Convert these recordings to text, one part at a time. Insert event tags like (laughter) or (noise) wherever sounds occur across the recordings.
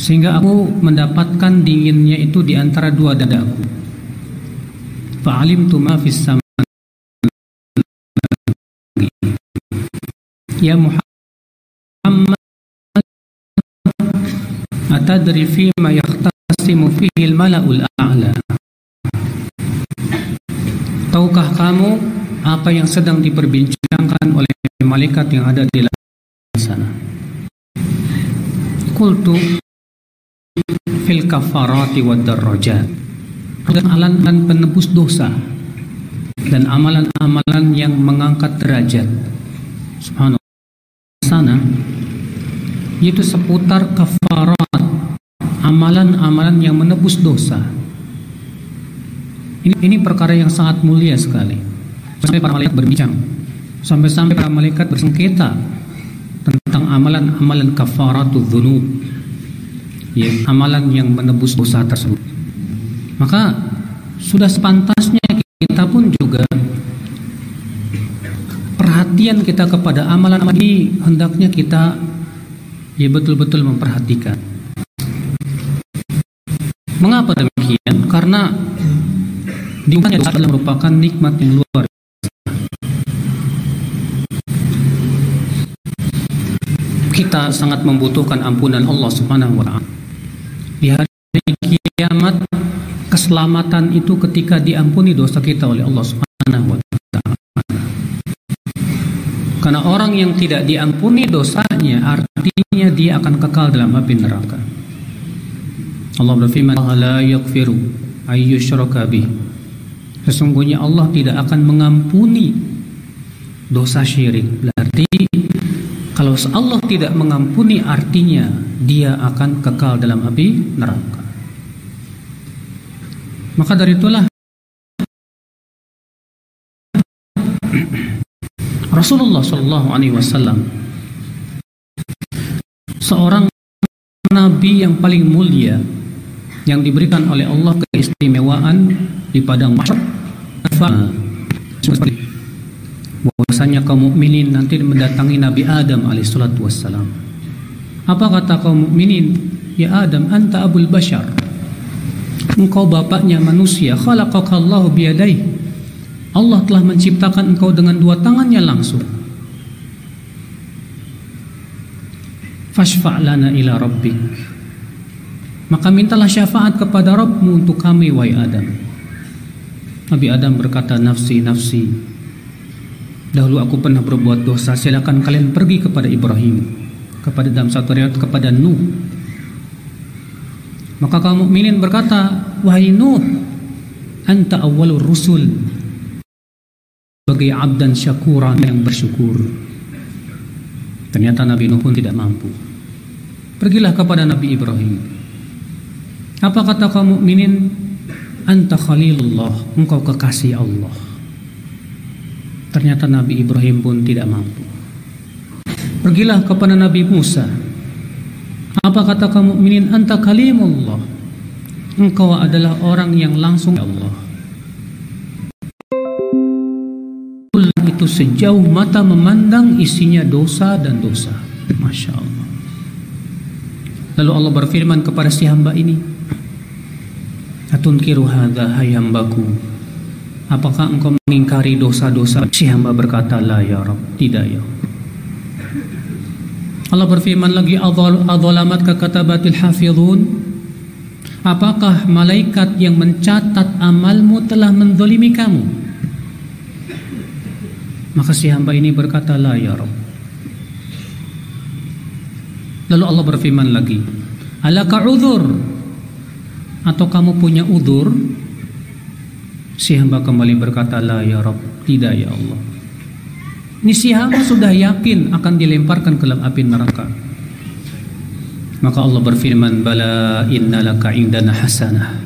sehingga aku mendapatkan dinginnya itu di antara dua dadaku. Fa'alimtu ma fis Ya Muhammad Atadri fi ma yahtasimu fihi al-mala'ul a'la Tahukah kamu apa yang sedang diperbincangkan oleh malaikat yang ada di sana? Qultu fil kafarati wad dan amalan penebus dosa dan amalan-amalan yang mengangkat derajat. Subhanallah. Sana yaitu seputar kafarat amalan-amalan yang menebus dosa. Ini, ini perkara yang sangat mulia sekali. Sampai para malaikat berbincang sampai-sampai para malaikat bersengketa tentang amalan-amalan kafaratul dzunub ya, amalan yang menebus dosa tersebut maka sudah sepantasnya kita pun juga perhatian kita kepada amalan-amalan ini hendaknya kita ya betul-betul memperhatikan. Mengapa demikian? Karena diungkapnya dosa adalah merupakan nikmat yang luar Kita sangat membutuhkan ampunan Allah Subhanahu wa. Di hari kiamat keselamatan itu ketika diampuni dosa kita oleh Allah Subhanahu wa. Karena orang yang tidak diampuni dosanya artinya dia akan kekal dalam api neraka. Allah berfirman, "Allah la yaghfiru ayyushraka bih." Sesungguhnya Allah tidak akan mengampuni dosa syirik. Berarti kalau Allah tidak mengampuni artinya dia akan kekal dalam api neraka. Maka dari itulah (clears throat) Rasulullah Shallallahu Alaihi Wasallam seorang nabi yang paling mulia yang diberikan oleh Allah keistimewaan di padang mahsyar bahwasanya kaum mukminin nanti mendatangi Nabi Adam alaihissalatu wassalam apa kata kaum mukminin ya Adam anta abul bashar engkau bapaknya manusia khalaqakallahu biyadaihi Allah telah menciptakan engkau dengan dua tangannya langsung. Fashfa' lana ila rabbik. Maka mintalah syafaat kepada Rabbmu untuk kami wahai Adam. Nabi Adam berkata nafsi nafsi. Dahulu aku pernah berbuat dosa, silakan kalian pergi kepada Ibrahim, kepada dalam satu riwayat kepada Nuh. Maka kaum mukminin berkata, "Wahai Nuh, anta awwalur rusul." sebagai abdan syakuran yang bersyukur. Ternyata Nabi Nuh pun tidak mampu. Pergilah kepada Nabi Ibrahim. Apa kata kaum mukminin? Anta khalilullah, engkau kekasih Allah. Ternyata Nabi Ibrahim pun tidak mampu. Pergilah kepada Nabi Musa. Apa kata kaum mukminin? Anta kalimullah. Engkau adalah orang yang langsung Allah. itu sejauh mata memandang isinya dosa dan dosa. Masya Allah. Lalu Allah berfirman kepada si hamba ini, Atunkiru hadha. Apakah engkau mengingkari dosa-dosa? Si hamba berkata, La ya Rab, tidak ya. Allah berfirman lagi, Adhalamat kakatabatil hafidhun. Apakah malaikat yang mencatat amalmu telah mendolimi kamu? Maka si hamba ini berkata la ya Rabb. Lalu Allah berfirman lagi, "Alaka udzur?" Atau kamu punya udur? Si hamba kembali berkata, "La ya Rabb." Tidak ya Allah. Ini si hamba sudah yakin akan dilemparkan ke dalam api neraka. Maka Allah berfirman, "Bala innalaka indana hasanah."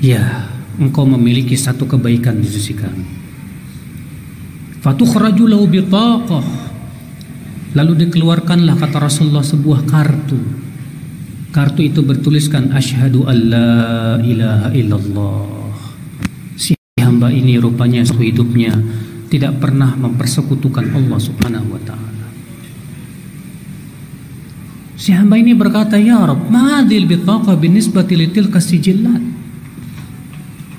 Ya, engkau memiliki satu kebaikan di sisi kami. Fatukhraju lahu bitaqah. Lalu dikeluarkanlah kata Rasulullah sebuah kartu. Kartu itu bertuliskan asyhadu alla ilaha illallah. Si hamba ini rupanya hidupnya tidak pernah mempersekutukan Allah Subhanahu wa taala. Si hamba ini berkata, Ya Rab, ma'adil bitaqa binisbati litilka sijillat.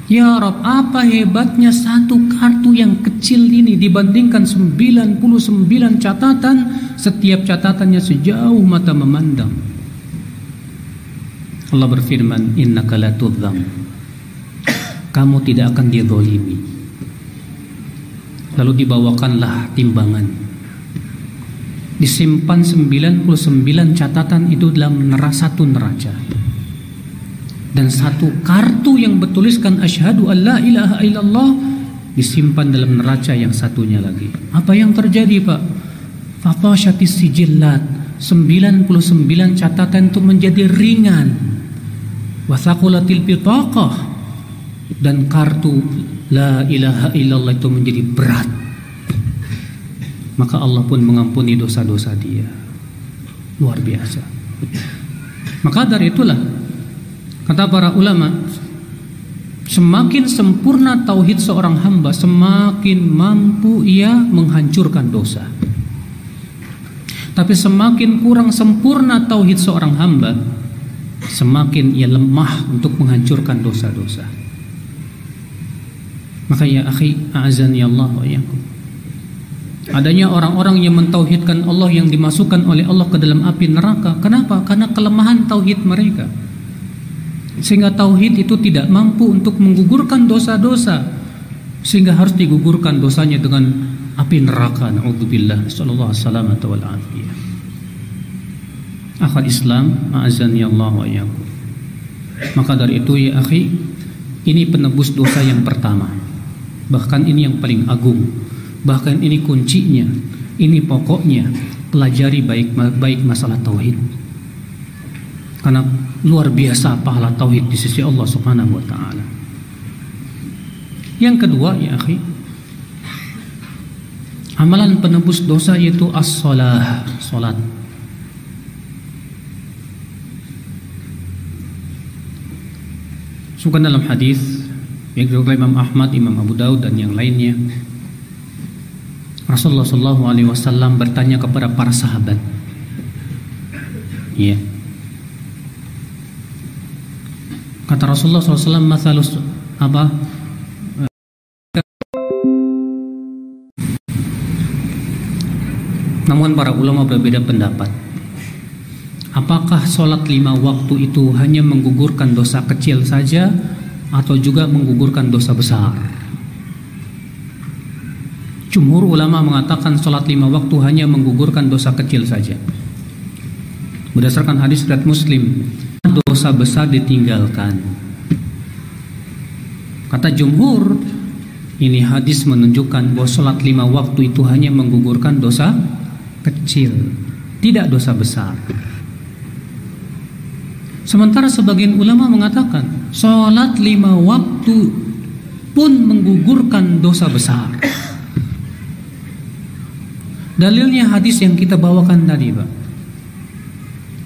Ya Rab, apa hebatnya satu kartu yang kecil ini dibandingkan 99 catatan, setiap catatannya sejauh mata memandang. Allah berfirman, Innaka la Kamu tidak akan didolimi. Lalu dibawakanlah timbangan. Disimpan 99 catatan itu dalam satu neraca. Dan satu kartu yang bertuliskan asyhadu alla ilaha illallah disimpan dalam neraca yang satunya lagi. Apa yang terjadi Pak? Fafashatis sijillat 99 catatan itu menjadi ringan wasaqulatil bitaqah dan kartu la ilaha illallah itu menjadi berat maka Allah pun mengampuni dosa-dosa dia. Luar biasa. Maka dari itulah kata para ulama semakin sempurna tauhid seorang hamba semakin mampu ia menghancurkan dosa. Tapi semakin kurang sempurna tauhid seorang hamba semakin ia lemah untuk menghancurkan dosa-dosa. Maka ya akhi, azani Allah wa iyyakum. Adanya orang-orang yang mentauhidkan Allah yang dimasukkan oleh Allah ke dalam api neraka. Kenapa? Karena kelemahan tauhid mereka. Sehingga tauhid itu tidak mampu untuk menggugurkan dosa-dosa. Sehingga harus digugurkan dosanya dengan api neraka. Na'udzubillah. Sallallahu alaihi Akhal Islam, ma'azani Allah wa iyakum. Maka dari itu ya akhi, ini penebus dosa yang pertama. Bahkan ini yang paling agung Bahkan ini kuncinya, ini pokoknya pelajari baik baik masalah tauhid. Karena luar biasa pahala tauhid di sisi Allah Subhanahu wa taala. Yang kedua ya akhi, amalan penebus dosa yaitu as-salah, salat. Sukan dalam hadis yang diriwayatkan Imam Ahmad, Imam Abu Daud dan yang lainnya Rasulullah Shallallahu Alaihi Wasallam bertanya kepada para sahabat, ya. Kata Rasulullah SAW, masalus apa? Namun para ulama berbeda pendapat. Apakah sholat lima waktu itu hanya menggugurkan dosa kecil saja atau juga menggugurkan dosa besar? Jumhur ulama mengatakan sholat lima waktu hanya menggugurkan dosa kecil saja. Berdasarkan hadis riwayat Muslim, dosa besar ditinggalkan. Kata jumhur, ini hadis menunjukkan bahwa sholat lima waktu itu hanya menggugurkan dosa kecil, tidak dosa besar. Sementara sebagian ulama mengatakan sholat lima waktu pun menggugurkan dosa besar. Dalilnya hadis yang kita bawakan tadi, Pak.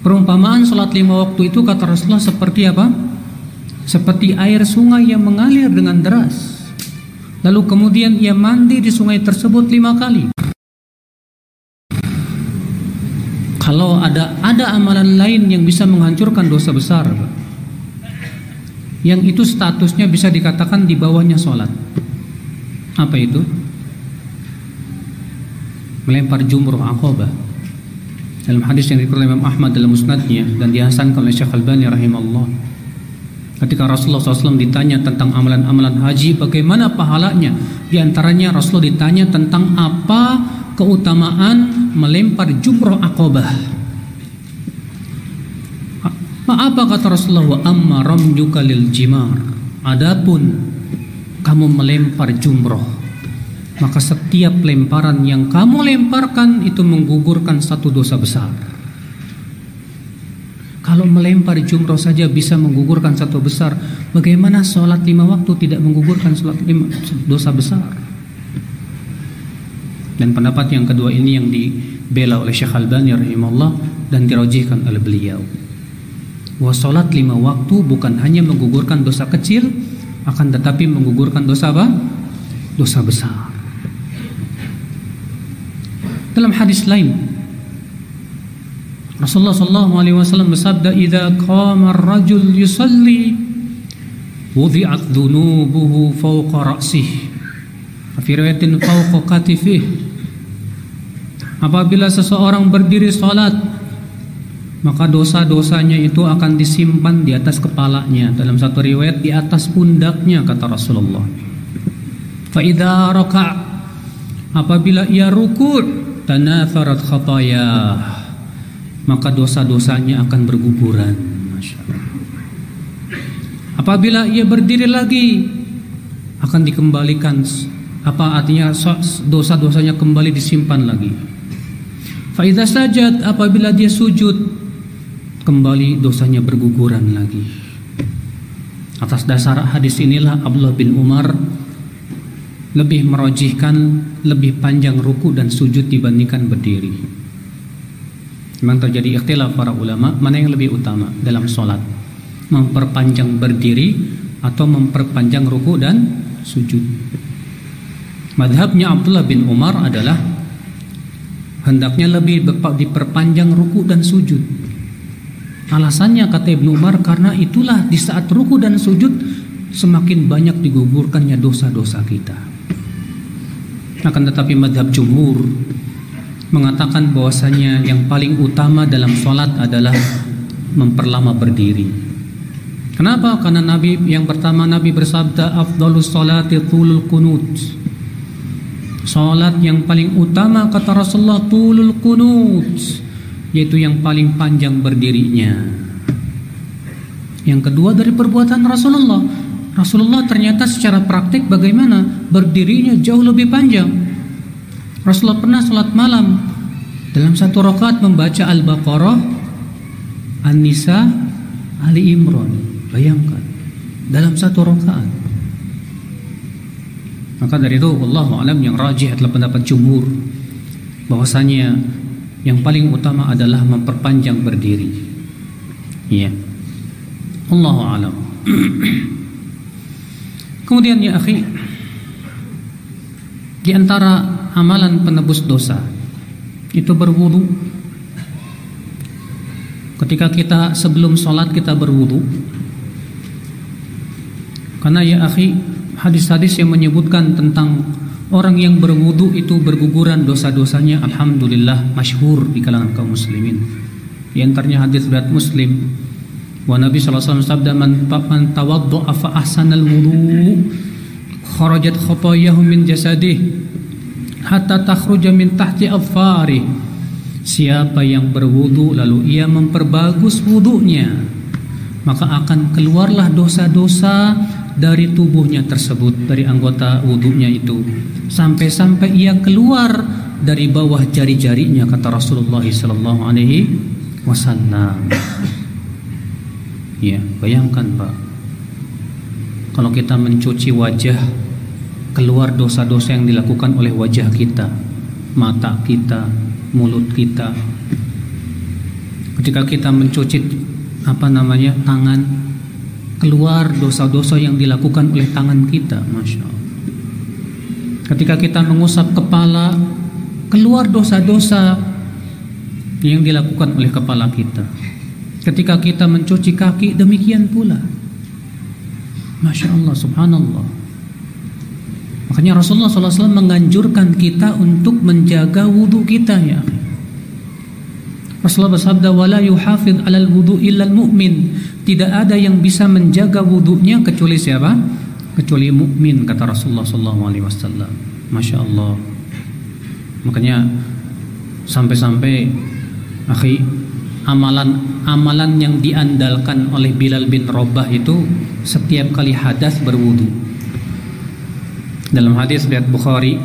Perumpamaan sholat lima waktu itu kata Rasulullah seperti apa? Seperti air sungai yang mengalir dengan deras. Lalu kemudian ia mandi di sungai tersebut lima kali. Kalau ada ada amalan lain yang bisa menghancurkan dosa besar, yang itu statusnya bisa dikatakan di bawahnya sholat. Apa itu? melempar jumroh akobah dalam hadis yang dikutip Imam Ahmad dalam musnadnya dan dihasankan oleh Syekh Al-Bani rahimahullah ketika Rasulullah SAW ditanya tentang amalan-amalan haji bagaimana pahalanya di antaranya Rasulullah ditanya tentang apa keutamaan melempar jumroh akobah apa kata Rasulullah wa amma ramjuka lil jimar adapun kamu melempar jumroh maka setiap lemparan yang kamu lemparkan itu menggugurkan satu dosa besar. Kalau melempar jumroh saja bisa menggugurkan satu besar, bagaimana sholat lima waktu tidak menggugurkan sholat lima, dosa besar? Dan pendapat yang kedua ini yang dibela oleh Syekh Al-Bani rahimahullah dan dirojihkan oleh beliau. Bahwa sholat lima waktu bukan hanya menggugurkan dosa kecil, akan tetapi menggugurkan dosa apa? Dosa besar. Dalam hadis lain Rasulullah sallallahu alaihi wasallam bersabda, "Idza qama ar-rajul yusalli, wudi'at dhunubuhu fawqa ra'sih." Fi riwayatin fawqa katifih. Apabila seseorang berdiri salat, maka dosa-dosanya itu akan disimpan di atas kepalanya. Dalam satu riwayat di atas pundaknya kata Rasulullah. Fa idza apabila ia rukuk tanatharat khataya maka dosa-dosanya akan berguguran. Apabila ia berdiri lagi akan dikembalikan apa artinya dosa-dosanya kembali disimpan lagi. Fa idza sajad apabila dia sujud kembali dosanya berguguran lagi. Atas dasar hadis inilah Abdullah bin Umar lebih merojihkan lebih panjang ruku dan sujud dibandingkan berdiri. Memang terjadi ikhtilaf para ulama mana yang lebih utama dalam sholat memperpanjang berdiri atau memperpanjang ruku dan sujud. Madhabnya Abdullah bin Umar adalah hendaknya lebih diperpanjang ruku dan sujud Alasannya kata Ibnu Umar karena itulah di saat ruku dan sujud semakin banyak digugurkannya dosa-dosa kita. Akan tetapi madhab jumhur mengatakan bahwasanya yang paling utama dalam sholat adalah memperlama berdiri. Kenapa? Karena Nabi yang pertama Nabi bersabda afdalus salati tulul kunut. Salat yang paling utama kata Rasulullah tulul kunut yaitu yang paling panjang berdirinya. Yang kedua dari perbuatan Rasulullah. Rasulullah ternyata secara praktik bagaimana berdirinya jauh lebih panjang. Rasulullah pernah sholat malam dalam satu rakaat membaca Al-Baqarah, An-Nisa, Ali Imran. Bayangkan dalam satu rakaat. Maka dari itu Allah alam yang rajih adalah pendapat jumhur bahwasanya yang paling utama adalah memperpanjang berdiri. Ya. Allah alam. (clears throat) Kemudian ya akhi, di antara amalan penebus dosa itu berwudu. Ketika kita sebelum sholat kita berwudu, karena ya akhi hadis-hadis yang menyebutkan tentang Orang yang berwudu itu berguguran dosa-dosanya Alhamdulillah masyhur di kalangan kaum muslimin. Di antaranya hadis riwayat Muslim Wa Nabi SAW sabda man, man tawaddu'a fa ahsanal wudu kharajat khotoyahu min jasadih hatta takhruja min tahti afari Siapa yang berwudu lalu ia memperbagus wudunya maka akan keluarlah dosa-dosa dari tubuhnya tersebut dari anggota wudhunya itu sampai-sampai ia keluar dari bawah jari-jarinya kata Rasulullah sallallahu alaihi wasallam. Ya, bayangkan Pak. Kalau kita mencuci wajah keluar dosa-dosa yang dilakukan oleh wajah kita, mata kita, mulut kita. Ketika kita mencuci apa namanya tangan keluar dosa-dosa yang dilakukan oleh tangan kita Masya Allah. Ketika kita mengusap kepala keluar dosa-dosa yang dilakukan oleh kepala kita. Ketika kita mencuci kaki demikian pula. Masya Allah subhanallah. Makanya Rasulullah SAW menganjurkan kita untuk menjaga wudhu kita ya Rasulullah bersabda wala yuhafid alal wudu illal mu'min. Tidak ada yang bisa menjaga wudunya kecuali siapa? Kecuali mukmin kata Rasulullah sallallahu alaihi wasallam. Masya Allah. Makanya sampai-sampai akhi amalan amalan yang diandalkan oleh Bilal bin Rabah itu setiap kali hadas berwudu. Dalam hadis riwayat Bukhari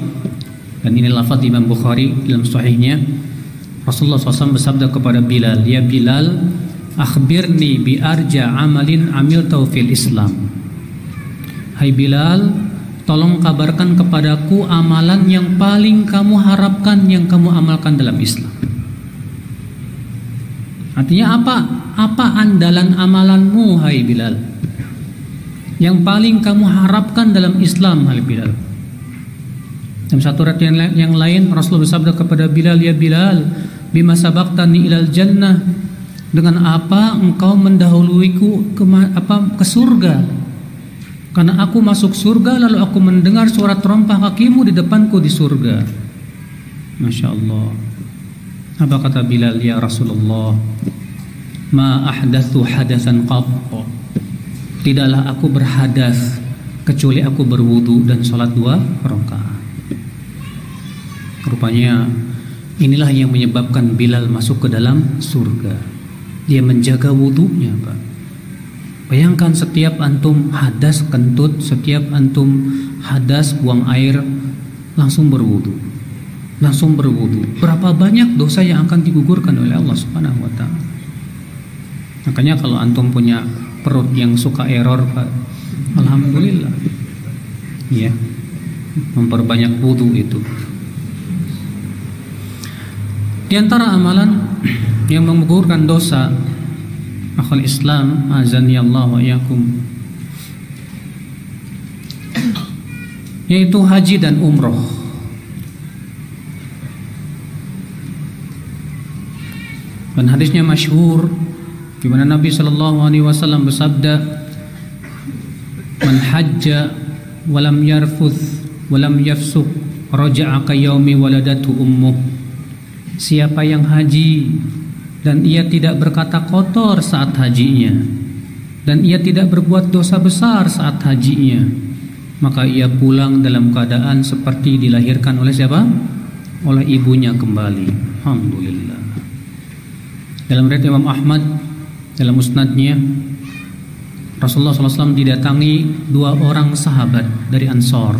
dan ini lafaz Imam Bukhari dalam sahihnya Rasulullah SAW bersabda kepada Bilal, "Ya Bilal, akhbirni bi arja amalin amil taufil Islam." Hai Bilal, tolong kabarkan kepadaku amalan yang paling kamu harapkan yang kamu amalkan dalam Islam. Artinya apa? Apa andalan amalanmu hai Bilal? Yang paling kamu harapkan dalam Islam hai Bilal. Dalam satu riwayat yang lain Rasulullah bersabda kepada Bilal, "Ya Bilal, bima sabaqtani ilal jannah dengan apa engkau mendahuluiku ke apa ke surga? Karena aku masuk surga lalu aku mendengar suara terompah kakimu di depanku di surga. Masya Allah. Apa kata Bilal ya Rasulullah ma ahdathu hadasan qat tidaklah aku berhadas kecuali aku berwudu dan sholat dua rakaat. Rupanya inilah yang menyebabkan Bilal masuk ke dalam surga dia menjaga wudhunya Pak. Bayangkan setiap antum hadas kentut setiap antum hadas buang air langsung berwudhu. Langsung berwudhu. Berapa banyak dosa yang akan digugurkan oleh Allah subhanahu wa ta'ala? Makanya kalau antum punya perut yang suka error Pak Alhamdulillah. Ya memperbanyak wudhu itu di antara amalan yang menggugurkan dosa akal Islam azani Allah wa yakum yaitu haji dan umroh. Dan hadisnya masyhur di mana Nabi sallallahu alaihi wasallam bersabda man hajja walam yarfuth walam yafsuk raja'a ka yaumi waladatu ummuh Siapa yang haji dan ia tidak berkata kotor saat hajinya dan ia tidak berbuat dosa besar saat hajinya maka ia pulang dalam keadaan seperti dilahirkan oleh siapa? oleh ibunya kembali. Alhamdulillah. Dalam riwayat Imam Ahmad dalam musnadnya Rasulullah SAW didatangi dua orang sahabat dari Ansor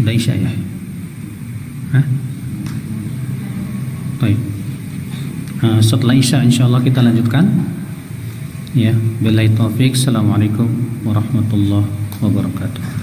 sudah isya ya Hah? Baik. Uh, setelah isya insyaallah kita lanjutkan ya billahi taufik assalamualaikum warahmatullahi wabarakatuh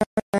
Bye.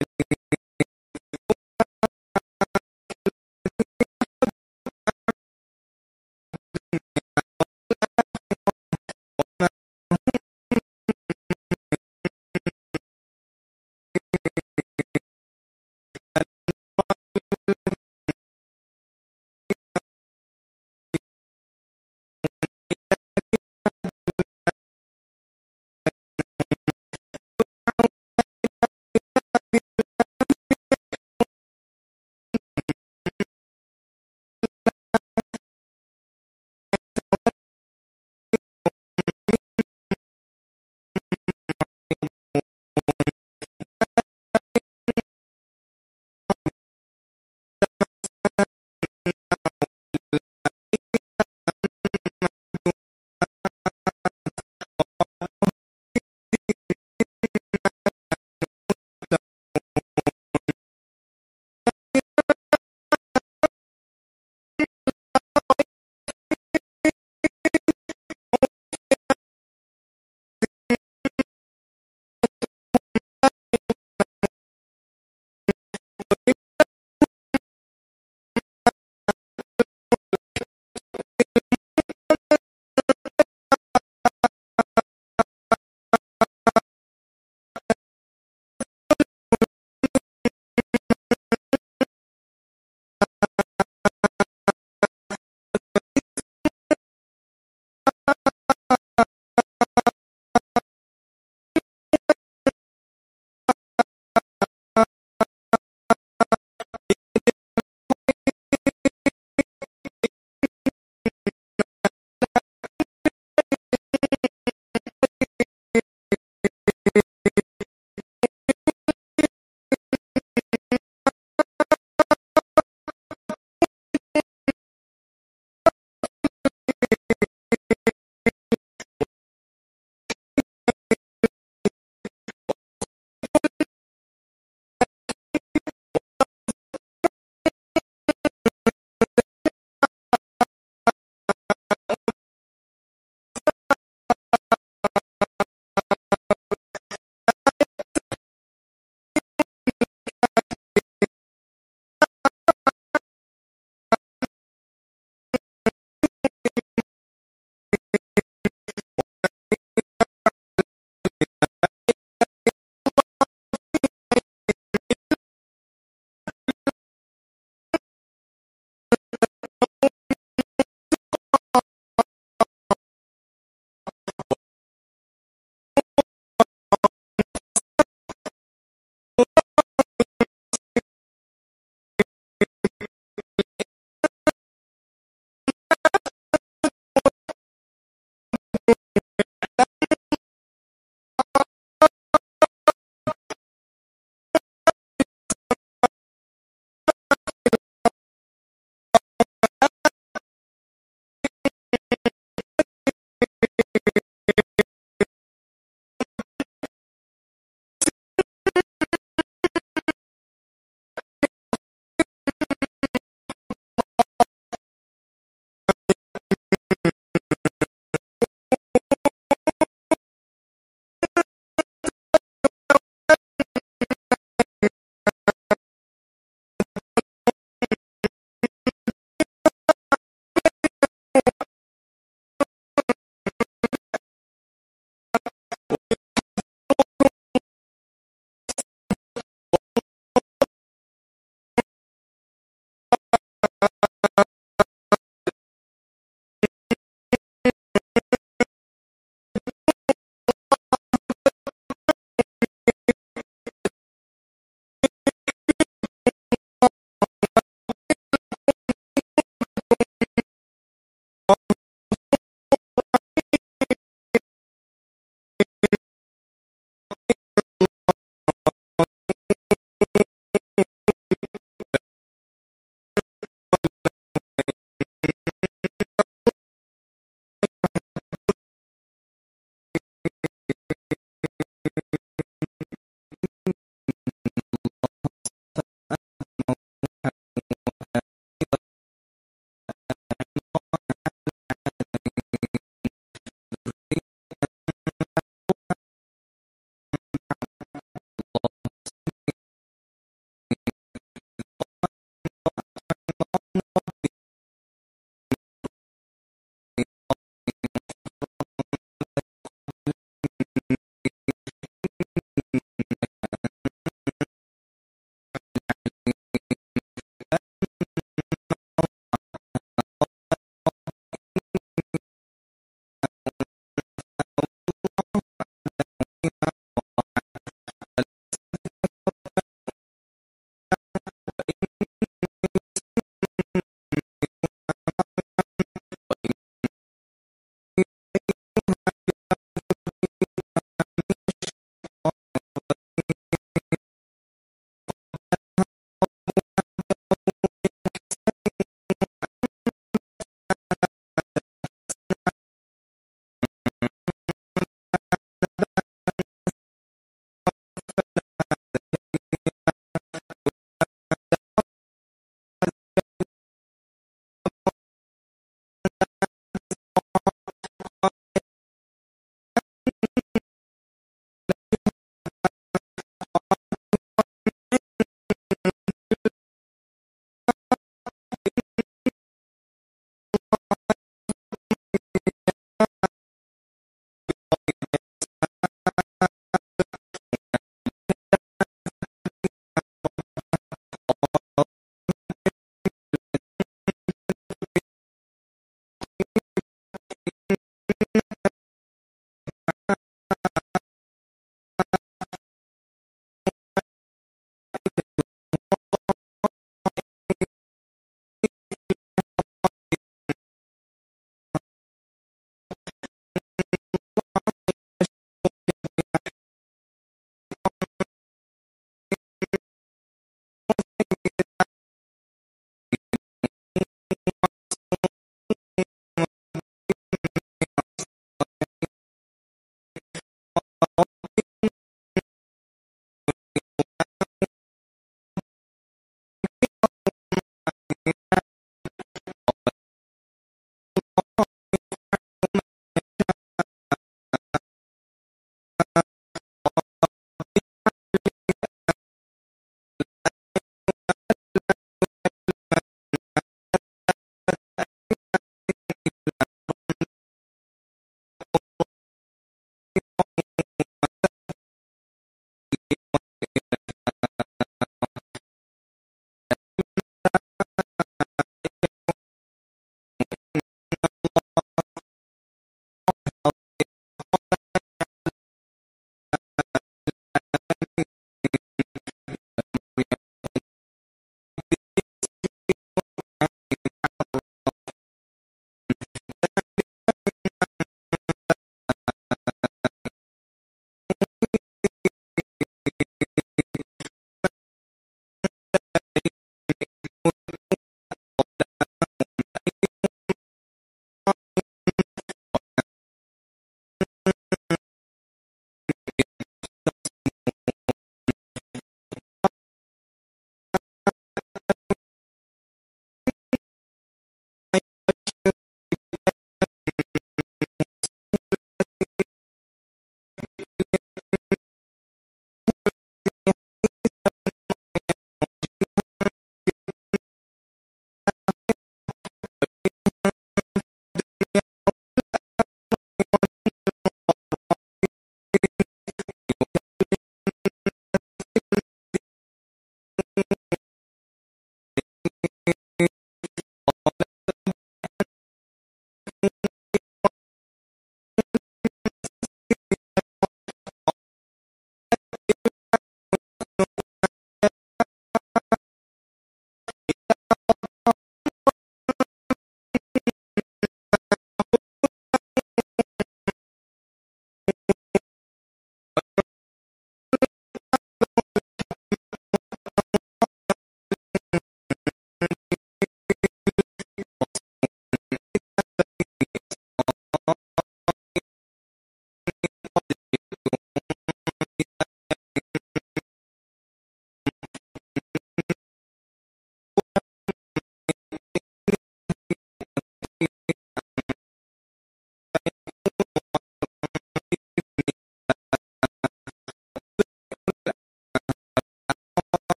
you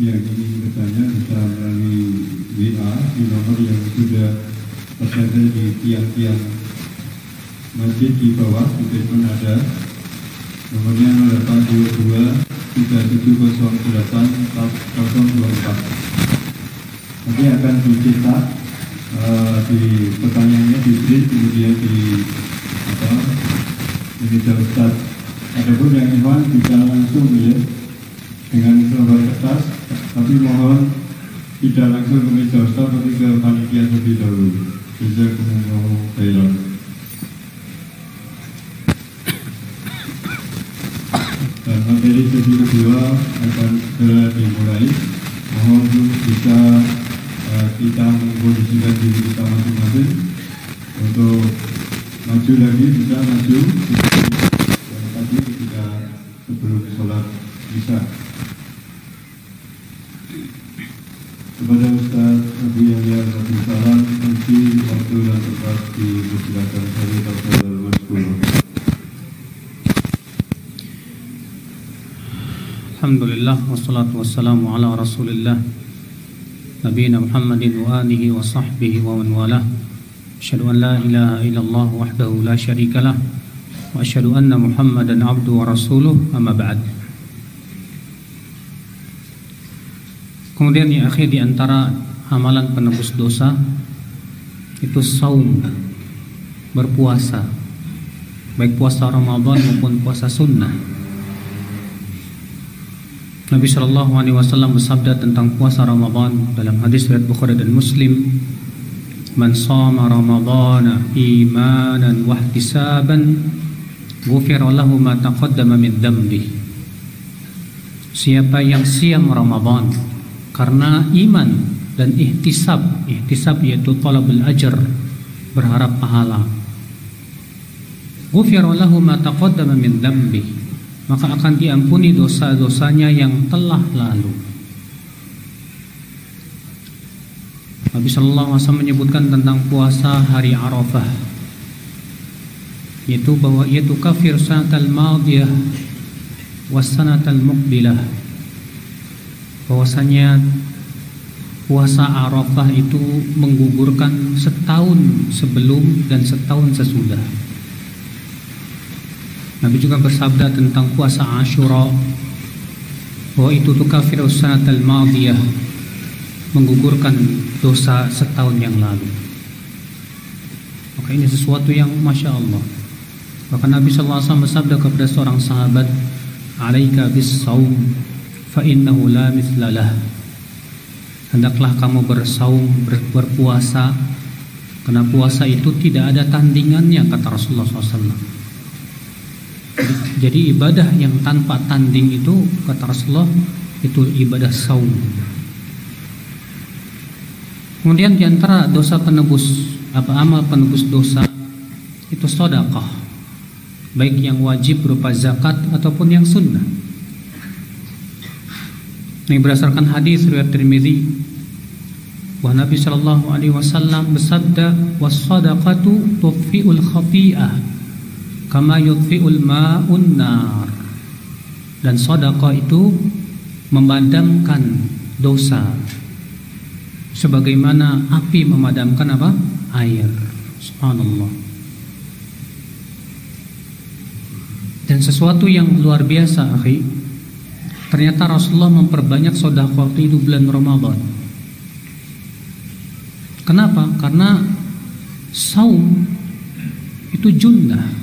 yang ingin bertanya bisa melalui WA di nomor yang sudah tersedia di tiang-tiang masjid di bawah di basement ada. Nomornya 0822 3708 nanti akan dicetak uh, di pertanyaannya di print kemudian di apa ini Ustaz. Adapun yang Iwan bisa langsung ya dengan selembar kertas tapi mohon tidak langsung ke meja Ustaz tapi ke panitia terlebih dahulu. Bisa kemudian khairan dan materi sesi kedua akan segera dimulai. Mohon bisa uh, kita mengkondisikan diri kita masing-masing untuk maju lagi bisa maju. Dan tadi ketika sebelum sholat bisa بدا الأستاذ أبي الياس الإشارات التمثيل مقتولة الرأس في مسلك الحمد لله والصلاة والسلام على رسول الله نبينا محمد وآله وصحبه ومن والاه أشهد أن لا إله إلا الله وحده لا شريك له وأشهد أن محمدا عبده ورسوله أما بعد۔ Kemudian yang akhir di antara amalan penebus dosa itu saum berpuasa baik puasa Ramadan maupun puasa sunnah Nabi Shallallahu Alaihi Wasallam bersabda tentang puasa Ramadan dalam hadis riwayat Bukhari dan Muslim. Man sama Ramadan imanan wa ihtisaban ghufira lahu ma taqaddama min dhanbi. Siapa yang siam Ramadan karena iman dan ihtisab, ihtisab yaitu talabul ajr, berharap pahala. Ghufira ma taqaddama min dhanbi maka akan diampuni dosa-dosanya yang telah lalu. Nabi Shallallahu Alaihi Wasallam menyebutkan tentang puasa hari Arafah, yaitu bahwa yaitu kafir sanatal madiyah wasanatal mukbilah. Bahwasanya puasa Arafah itu menggugurkan setahun sebelum dan setahun sesudah. Nabi juga bersabda tentang puasa Ashura bahwa itu tukafiru sanat al-madiyah menggugurkan dosa setahun yang lalu. Maka ini sesuatu yang masya Allah. Bahkan Nabi SAW bersabda kepada seorang sahabat, "Alaika bis saum, fa innahu la mithlalah." Hendaklah kamu bersaum, ber, berpuasa, karena puasa itu tidak ada tandingannya kata Rasulullah SAW. Jadi ibadah yang tanpa tanding itu kata Rasulullah itu ibadah saum. Kemudian di antara dosa penebus apa amal penebus dosa itu sodakah baik yang wajib berupa zakat ataupun yang sunnah. Ini berdasarkan hadis riwayat Tirmidzi bahwa Nabi Shallallahu Alaihi Wasallam bersabda wasadaqatu tufiul khati'ah kama yudfi'ul ma'un nar. Dan sedekah itu memadamkan dosa. Sebagaimana api memadamkan apa? Air. Subhanallah. Dan sesuatu yang luar biasa akhi ternyata Rasulullah memperbanyak sedekah waktu itu bulan Ramadan kenapa karena saum itu junnah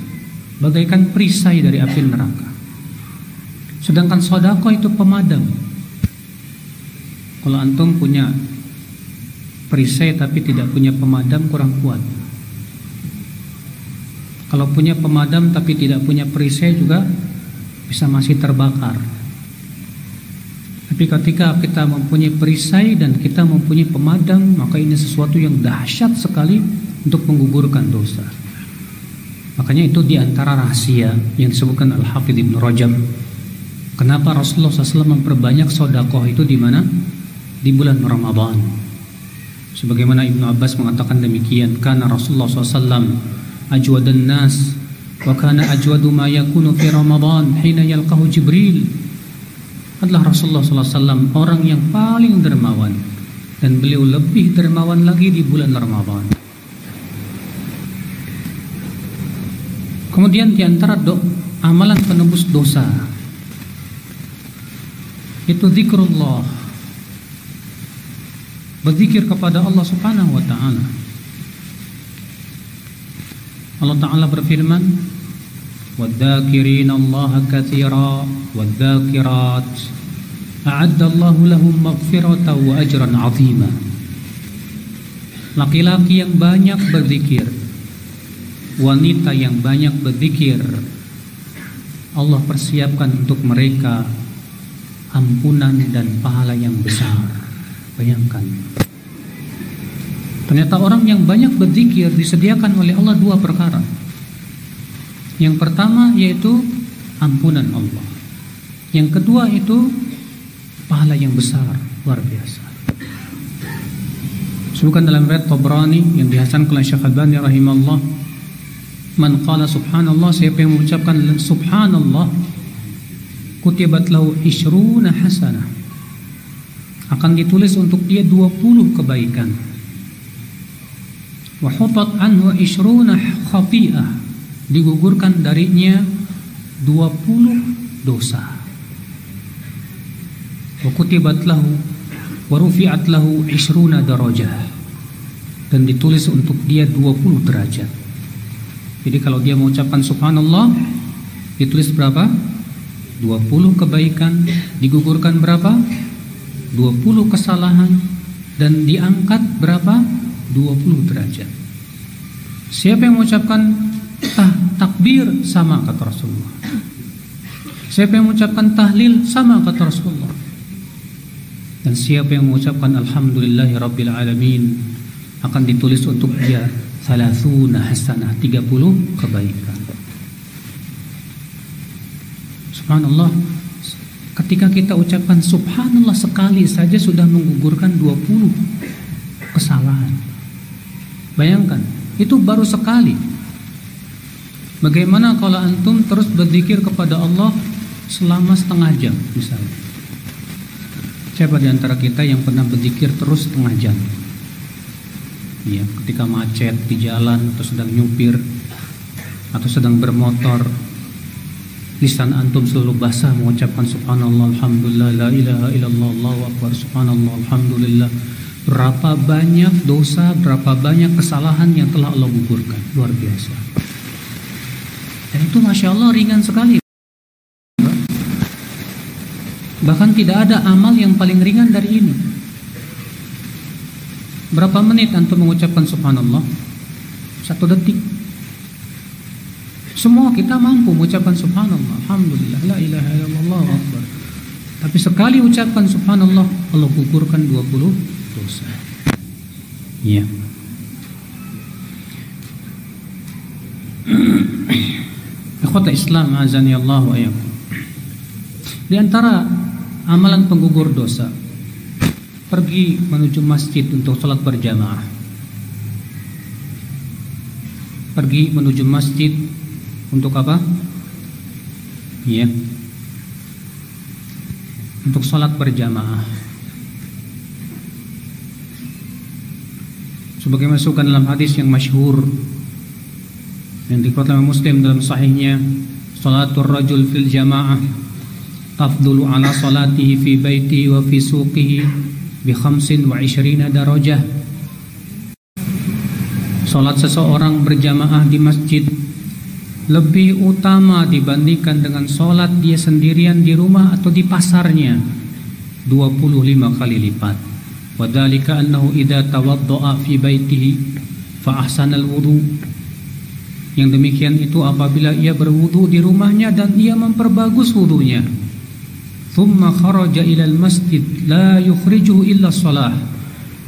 bagaikan perisai dari api neraka. Sedangkan sodako itu pemadam. Kalau antum punya perisai tapi tidak punya pemadam kurang kuat. Kalau punya pemadam tapi tidak punya perisai juga bisa masih terbakar. Tapi ketika kita mempunyai perisai dan kita mempunyai pemadam, maka ini sesuatu yang dahsyat sekali untuk menggugurkan dosa. Makanya itu di antara rahasia yang disebutkan Al-Hafidh Ibn Rajab. Kenapa Rasulullah SAW memperbanyak sodakoh itu di mana? Di bulan Ramadan. Sebagaimana Ibnu Abbas mengatakan demikian, karena Rasulullah SAW ajwadan nas wa kana ajwadu ma yakunu fi Ramadan hina yalqahu Jibril. Adalah Rasulullah SAW orang yang paling dermawan dan beliau lebih dermawan lagi di bulan Ramadan. Kemudian di antara do, amalan penebus dosa itu zikrullah. Berzikir kepada Allah Subhanahu wa taala. Allah taala berfirman, "Wadzakirin Allah katsira wadzakirat a'adda Allah lahum maghfiratan wa ajran 'azima." Laki-laki yang banyak berzikir, wanita yang banyak berzikir, Allah persiapkan untuk mereka ampunan dan pahala yang besar. Bayangkan. Ternyata orang yang banyak berzikir disediakan oleh Allah dua perkara. Yang pertama yaitu ampunan Allah. Yang kedua itu pahala yang besar, luar biasa. Sebutkan dalam riwayat Tabrani yang dihasankan oleh Syekh Albani rahimahullah, man qala subhanallah, siapa yang mengucapkan subhanallah kutibat lahu ishruna hasanah akan ditulis untuk dia 20 kebaikan wa hutat anhu ishruna khati'ah digugurkan darinya 20 dosa wa kutibat lahu wa rufi'at lahu ishruna darajah dan ditulis untuk dia 20 derajat jadi kalau dia mengucapkan subhanallah ditulis berapa? 20 kebaikan digugurkan berapa? 20 kesalahan dan diangkat berapa? 20 derajat. Siapa yang mengucapkan tah, takbir sama kata Rasulullah. Siapa yang mengucapkan tahlil sama kata Rasulullah. Dan siapa yang mengucapkan alhamdulillahi rabbil alamin akan ditulis untuk dia salasuna hasanah 30 kebaikan. Subhanallah Ketika kita ucapkan subhanallah sekali saja sudah menggugurkan 20 kesalahan Bayangkan Itu baru sekali Bagaimana kalau antum terus berzikir kepada Allah Selama setengah jam misalnya Siapa di antara kita yang pernah berzikir terus setengah jam? Ya, ketika macet di jalan atau sedang nyupir atau sedang bermotor lisan antum selalu basah mengucapkan subhanallah alhamdulillah la ilaha illallah allahu akbar subhanallah alhamdulillah. Berapa banyak dosa berapa banyak kesalahan yang telah Allah gugurkan. Luar biasa dan itu masya Allah ringan sekali bahkan tidak ada amal yang paling ringan dari ini berapa menit antum mengucapkan subhanallah satu detik semua kita mampu mengucapkan subhanallah, alhamdulillah, la ilaha illallah, akbar. Tapi sekali ucapkan subhanallah, Allah gugurkan 20 dosa. Iya. (clears throat) Ikhwata Islam azani Allah wa Di antara amalan penggugur dosa pergi menuju masjid untuk sholat berjamaah. Pergi menuju masjid untuk apa? Ya. Untuk sholat berjamaah. Sebagai masukan dalam hadis yang masyhur yang dikeluarkan Muslim dalam sahihnya, salatul rajul fil jamaah tafdulu ala salatihi fi baitihi wa fi suqihi bi khamsin wa ishrina darajah. Salat seseorang berjamaah di masjid lebih utama dibandingkan dengan sholat dia sendirian di rumah atau di pasarnya 25 kali lipat wadhalika annahu idha tawaddo'a fi baitihi fa ahsanal wudu yang demikian itu apabila ia berwudu di rumahnya dan ia memperbagus wudunya. Thumma kharaja ilal masjid la yukhrijuhu illa salah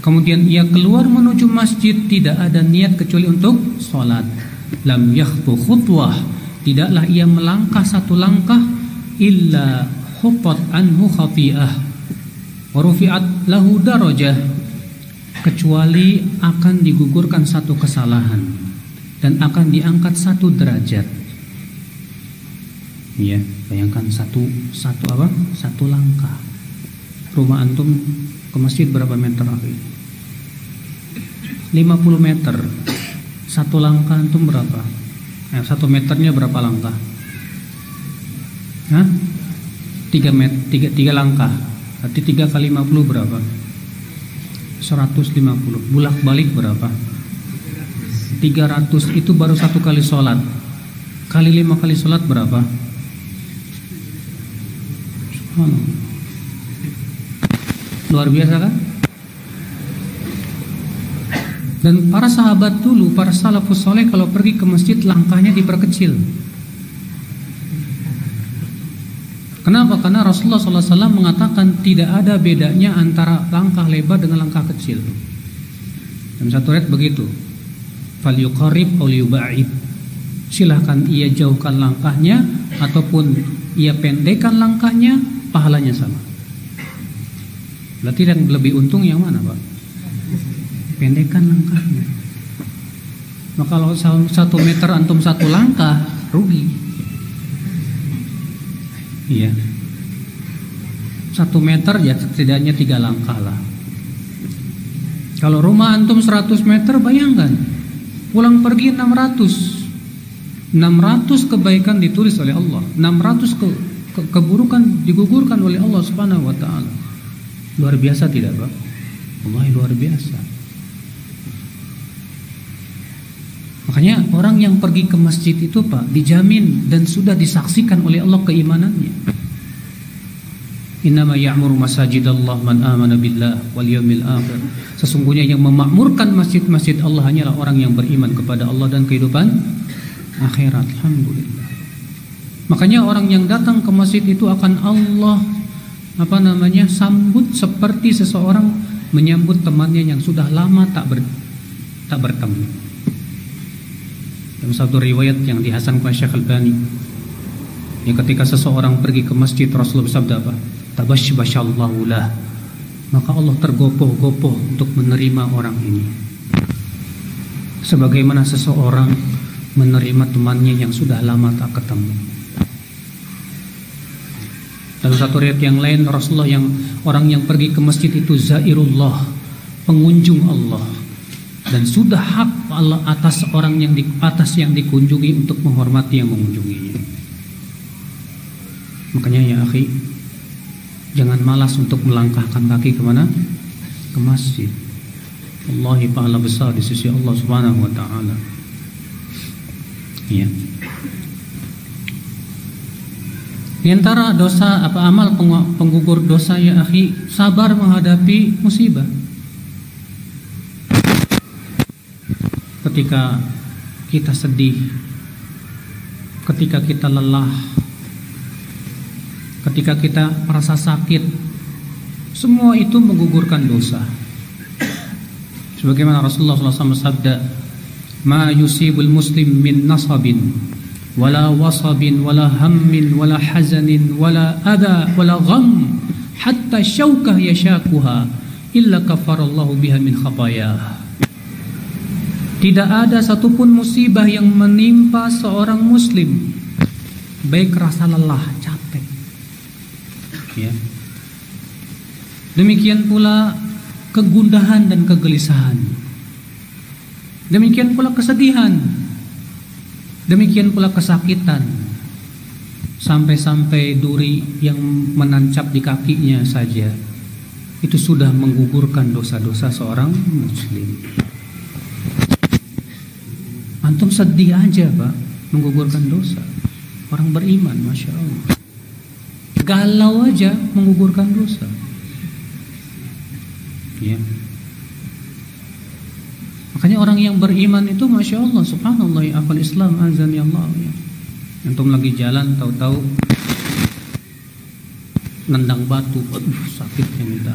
kemudian ia keluar menuju masjid tidak ada niat kecuali untuk sholat lam yakhtu khutwah. Tidaklah ia melangkah satu langkah illa hutat anhu khati'ah. Wa rufi'at lahu darajah. Kecuali akan digugurkan satu kesalahan dan akan diangkat satu derajat Iya, bayangkan satu satu apa? Satu langkah. Rumah antum ke masjid berapa meter akhi? 50 meter. Satu langkah antum berapa? Eh, satu meternya berapa langkah? Hah? Tiga met, tiga, tiga langkah. Berarti tiga kali 50 berapa? 150. Bulak balik berapa? 300 itu baru satu kali sholat. Kali lima kali sholat berapa? Luar biasa kan? Dan para sahabat dulu, para salafus soleh kalau pergi ke masjid langkahnya diperkecil. Kenapa? Karena Rasulullah SAW mengatakan tidak ada bedanya antara langkah lebar dengan langkah kecil. Dan satu ayat begitu. Fal yuqarrib Silahkan ia jauhkan langkahnya ataupun ia pendekkan langkahnya, pahalanya sama. Berarti yang lebih untung yang mana, Pak? Pendekkan langkahnya. Maka kalau satu meter antum satu langkah, rugi. Iya. Satu meter ya setidaknya tiga langkah lah. Kalau rumah antum 100 meter, bayangkan. Pulang pergi 600 600 kebaikan ditulis oleh Allah. 600 ke, ke, keburukan digugurkan oleh Allah subhanahu wa ta'ala. Luar biasa tidak Pak? Allah luar biasa. Makanya orang yang pergi ke masjid itu Pak dijamin dan sudah disaksikan oleh Allah keimanannya Innama ya'muru masajidallah man amana billah wal yawmil akhir. Sesungguhnya yang memakmurkan masjid-masjid Allah hanyalah orang yang beriman kepada Allah dan kehidupan akhirat. Alhamdulillah. Makanya orang yang datang ke masjid itu akan Allah apa namanya sambut seperti seseorang menyambut temannya yang sudah lama tak ber, tak bertemu. Dalam satu riwayat yang dihasankan Syekh Al-Bani ya ketika seseorang pergi ke masjid Rasulullah bersabda apa? Tabashbashallahu lah. Maka Allah tergopoh-gopoh untuk menerima orang ini. Sebagaimana seseorang menerima temannya yang sudah lama tak ketemu. Dalam satu riwayat yang lain Rasulullah yang orang yang pergi ke masjid itu zairullah, pengunjung Allah dan sudah hak Allah atas orang yang di atas yang dikunjungi untuk menghormati yang mengunjunginya. Makanya ya akhi, jangan malas untuk melangkahkan kaki ke mana? Ke masjid. Allahi pahala besar di sisi Allah Subhanahu wa taala. Ya. Di antara dosa apa amal penggugur dosa ya akhi, sabar menghadapi musibah. Ketika kita sedih, ketika kita lelah, ketika kita merasa sakit, semua itu menggugurkan dosa. Sebagaimana Rasulullah SAW sabda, ma yusibul muslim min nasabin wala wasabin wala hammin wala hazanin wala adha wala gham hatta syaukah yashakuha illa kafarallahu biha min khatayah tidak ada satupun musibah yang menimpa seorang muslim baik rasa lelah ya demikian pula kegundahan dan kegelisahan Demikian pula kesedihan. Demikian pula kesakitan. Sampai-sampai duri yang menancap di kakinya saja itu sudah menggugurkan dosa-dosa seorang muslim. Antum sedih aja, Pak, menggugurkan dosa. Orang beriman, Masya Allah. Galau aja menggugurkan dosa. Ya. Makanya orang yang beriman itu Masya Allah Subhanallah ya akal Islam azan ya Allah ya. Antum lagi jalan tahu-tahu nendang batu Aduh sakitnya minta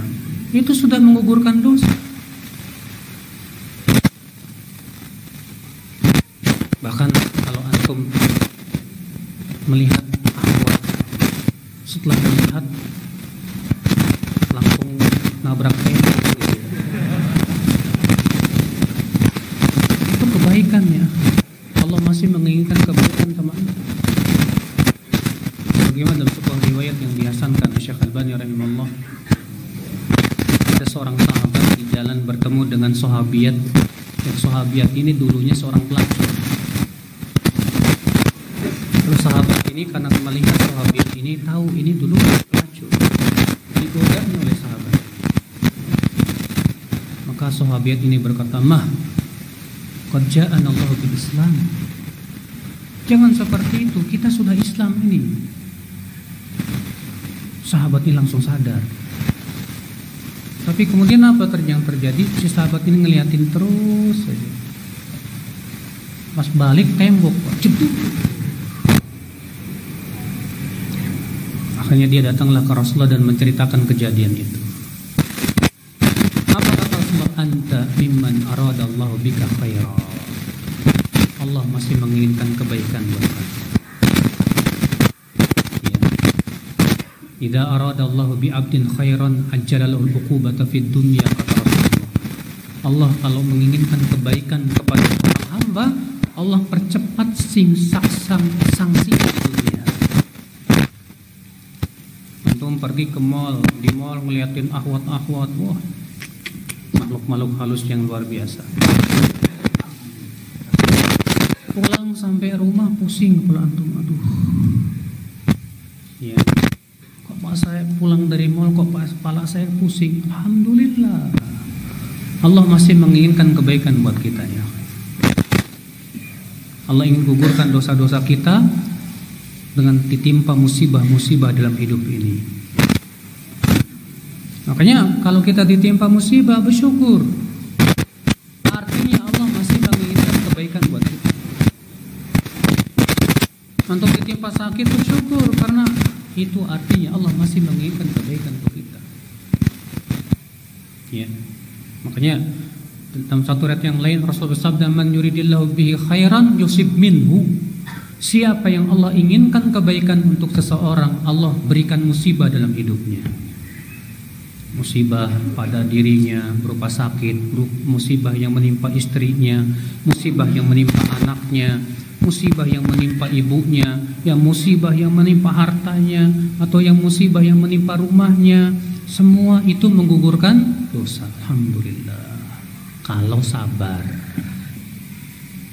Itu sudah menggugurkan dosa Bahkan kalau antum melihat setelah melihat langsung nabrak kebaikan ya. Allah masih menginginkan kebaikan sama anda. Sebagaimana dalam sebuah riwayat yang dihasankan Syekh Albani rahimahullah? Ada seorang sahabat di jalan bertemu dengan sahabiat. Dan sahabiat ini dulunya seorang pelacur Terus sahabat ini karena melihat tahu ini dulu pelacur digodanya oleh sahabat. Maka sahabat ini berkata mah qad ja'ana Allah bil Islam. Jangan seperti itu kita sudah Islam ini. Sahabat ini langsung sadar. Tapi kemudian apa yang terjadi? Si sahabat ini ngeliatin terus saja. Pas balik tembok jeduk Akhirnya dia datanglah ke Rasulullah dan menceritakan kejadian itu. Apa kata Rasulullah? Anta mimman Allah bika khaira. Allah masih menginginkan kebaikan buat kamu. Ya. Idza Allah bi 'abdin khairan ajjala lahu al-uqubata fid dunya kata Rasulullah. Allah kalau menginginkan kebaikan kepada hamba, Allah percepat sing sang sanksi di dunia pergi ke mall. Di mall ngeliatin ahwat-ahwat. Wah makhluk-makhluk halus yang luar biasa. Pulang sampai rumah pusing pulang antum. Aduh. Ya. Kok pas saya pulang dari mall kok pas kepala saya pusing? Alhamdulillah. Allah masih menginginkan kebaikan buat kita ya. Allah ingin gugurkan dosa-dosa kita dengan ditimpa musibah-musibah dalam hidup ini. Makanya kalau kita ditimpa musibah bersyukur. Artinya Allah masih menginginkan kebaikan buat kita. Untuk ditimpa sakit bersyukur karena itu artinya Allah masih menginginkan kebaikan untuk kita. Ya. Makanya dalam satu ayat yang lain Rasul bersabda man yuridillahu bihi khairan yusib minhu Siapa yang Allah inginkan kebaikan untuk seseorang, Allah berikan musibah dalam hidupnya. Musibah pada dirinya berupa sakit, musibah yang menimpa istrinya, musibah yang menimpa anaknya, musibah yang menimpa ibunya, yang musibah yang menimpa hartanya, atau yang musibah yang menimpa rumahnya, semua itu menggugurkan dosa. Alhamdulillah. Kalau sabar.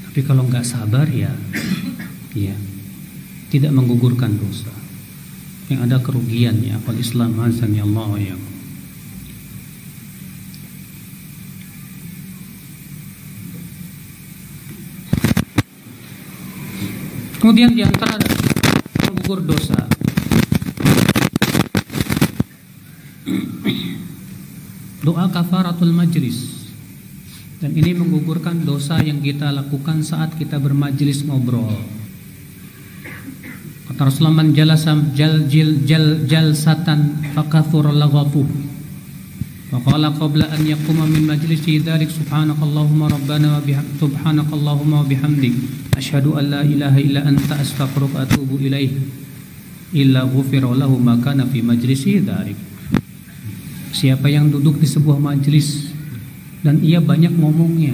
Tapi kalau nggak sabar ya ya tidak menggugurkan dosa yang ada kerugian ya akal Islam azan ya Allah ya Kemudian di antara menggugur dosa. Doa kafaratul majlis. Dan ini menggugurkan dosa yang kita lakukan saat kita bermajlis ngobrol. Kata Rasulullah man jalasa jal jil jal jalsatan fakathur laghafuh. Faqala qabla an yaquma min majlisi dhalik subhanakallahumma rabbana wa bihamdik wa bihamdik asyhadu an la ilaha illa anta astaghfiruka wa atubu ilaih illa ghufira lahu ma kana fi majlisi dhalik. Siapa yang duduk di sebuah majlis dan ia banyak ngomongnya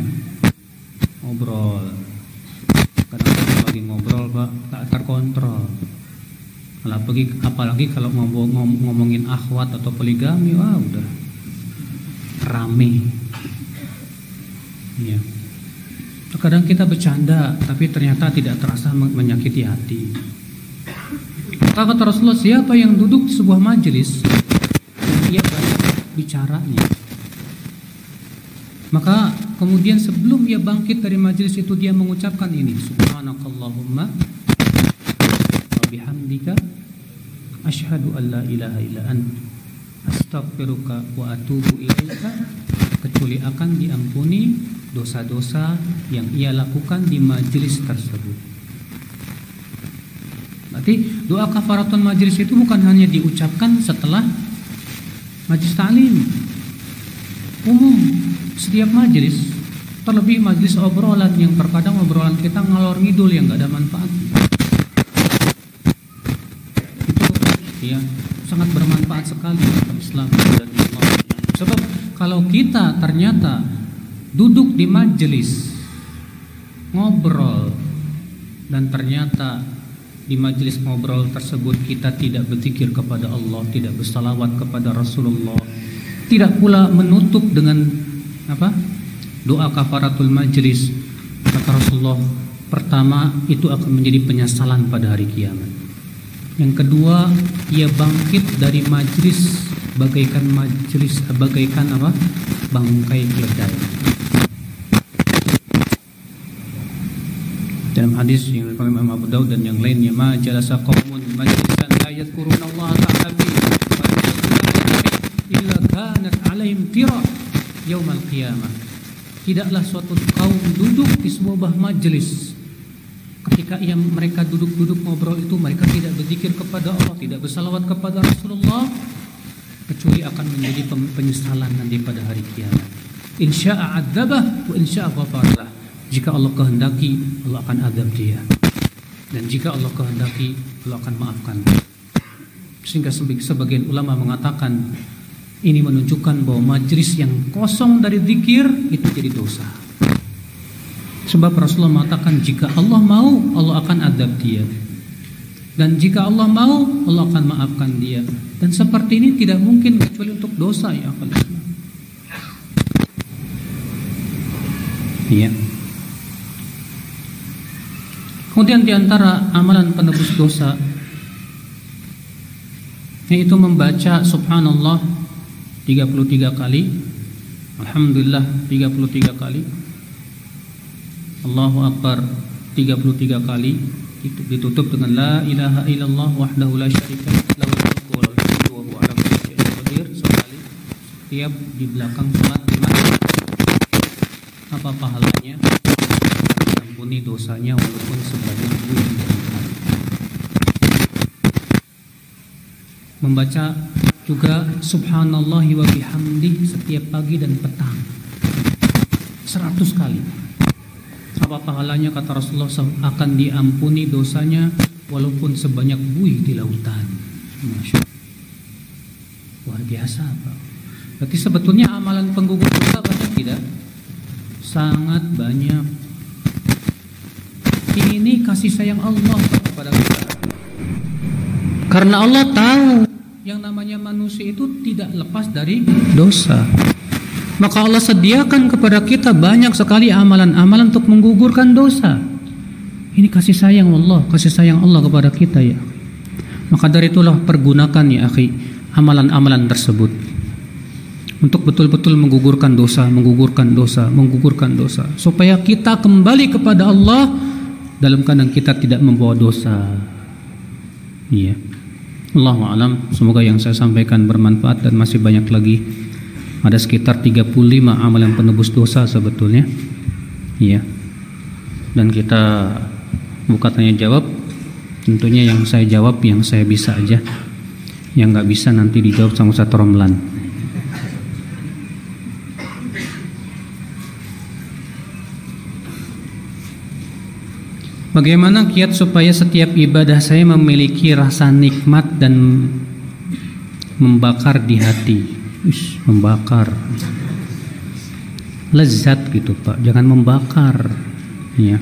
ngobrol. Kadang-kadang lagi ngobrol pak tak terkontrol. Apalagi apalagi kalau ngomong, ngomongin akhwat atau poligami wah udah rame. Ya kadang kita bercanda tapi ternyata tidak terasa menyakiti hati. Maka kata Rasulullah siapa yang duduk di sebuah majelis ia banyak bicaranya. Maka kemudian sebelum ia bangkit dari majelis itu dia mengucapkan ini subhanakallahumma bihamdika asyhadu an la ilaha illa ant astaghfiruka wa atubu ilaika kecuali akan diampuni dosa-dosa yang ia lakukan di majelis tersebut. Berarti doa kafaratul majelis itu bukan hanya diucapkan setelah majelis ta'lim. Umum setiap majelis terlebih majelis obrolan yang terkadang obrolan kita ngalor ngidul yang gak ada manfaat itu ya sangat bermanfaat sekali Islam dan sebab kalau kita ternyata duduk di majelis ngobrol dan ternyata di majelis ngobrol tersebut kita tidak berzikir kepada Allah, tidak bersalawat kepada Rasulullah, tidak pula menutup dengan apa? doa kafaratul majlis. Kata Rasulullah, pertama itu akan menjadi penyesalan pada hari kiamat. Yang kedua, ia bangkit dari majlis bagaikan majlis bagaikan apa? bangkai keledai. dalam hadis yang diriwayatkan Imam Abu Daud dan yang lainnya ma jalasa qaumun majlisan la yadhkuruna Allah ta'ala bi illa kanat alaihim tira yaumal qiyamah tidaklah suatu kaum duduk di sebuah majelis ketika yang mereka duduk-duduk ngobrol itu mereka tidak berzikir kepada Allah tidak bersalawat kepada Rasulullah kecuali akan menjadi penyesalan nanti pada hari kiamat insya'a adzabah wa insya'a ghafarlah jika Allah kehendaki, Allah akan adab dia. Dan jika Allah kehendaki, Allah akan maafkan. Sehingga sebagian ulama mengatakan ini menunjukkan bahwa majlis yang kosong dari zikir itu jadi dosa. Sebab Rasulullah mengatakan jika Allah mau, Allah akan adab dia. Dan jika Allah mau, Allah akan maafkan dia. Dan seperti ini tidak mungkin kecuali untuk dosa ya Iya. Kemudian di antara amalan penebus dosa yaitu membaca subhanallah 33 kali Alhamdulillah 33 kali Allahu Akbar 33 kali ditutup dengan la ilaha illallah wahdahu la syarika lahu mulku wa huwa ala kulli syai'in qadir. Sekali setiap di belakang salat apa pahalanya? Ampuni dosanya walaupun sebanyak bulan membaca juga subhanallah wa bihamdi setiap pagi dan petang. Seratus kali apa pahalanya kata Rasulullah akan diampuni dosanya walaupun sebanyak buih di lautan. Masya luar biasa Pak. Berarti sebetulnya amalan penggugur dosa banyak tidak? Sangat banyak. Ini kasih sayang Allah kepada kita. Karena Allah tahu yang namanya manusia itu tidak lepas dari dosa. Maka Allah sediakan kepada kita banyak sekali amalan-amalan untuk menggugurkan dosa. Ini kasih sayang Allah, kasih sayang Allah kepada kita ya. Maka dari itulah pergunakan ya akhi amalan-amalan tersebut untuk betul-betul menggugurkan dosa, menggugurkan dosa, menggugurkan dosa supaya kita kembali kepada Allah dalam keadaan kita tidak membawa dosa. Iya. Allahu alam, semoga yang saya sampaikan bermanfaat dan masih banyak lagi. Ada sekitar 35 amalan penebus dosa sebetulnya. Iya. Dan kita buka tanya jawab. Tentunya yang saya jawab yang saya bisa aja. Yang nggak bisa nanti dijawab sama satu romlan. Bagaimana kiat supaya setiap ibadah saya memiliki rasa nikmat dan membakar di hati? Ush, membakar. Lezat gitu, Pak. Jangan membakar. Ya.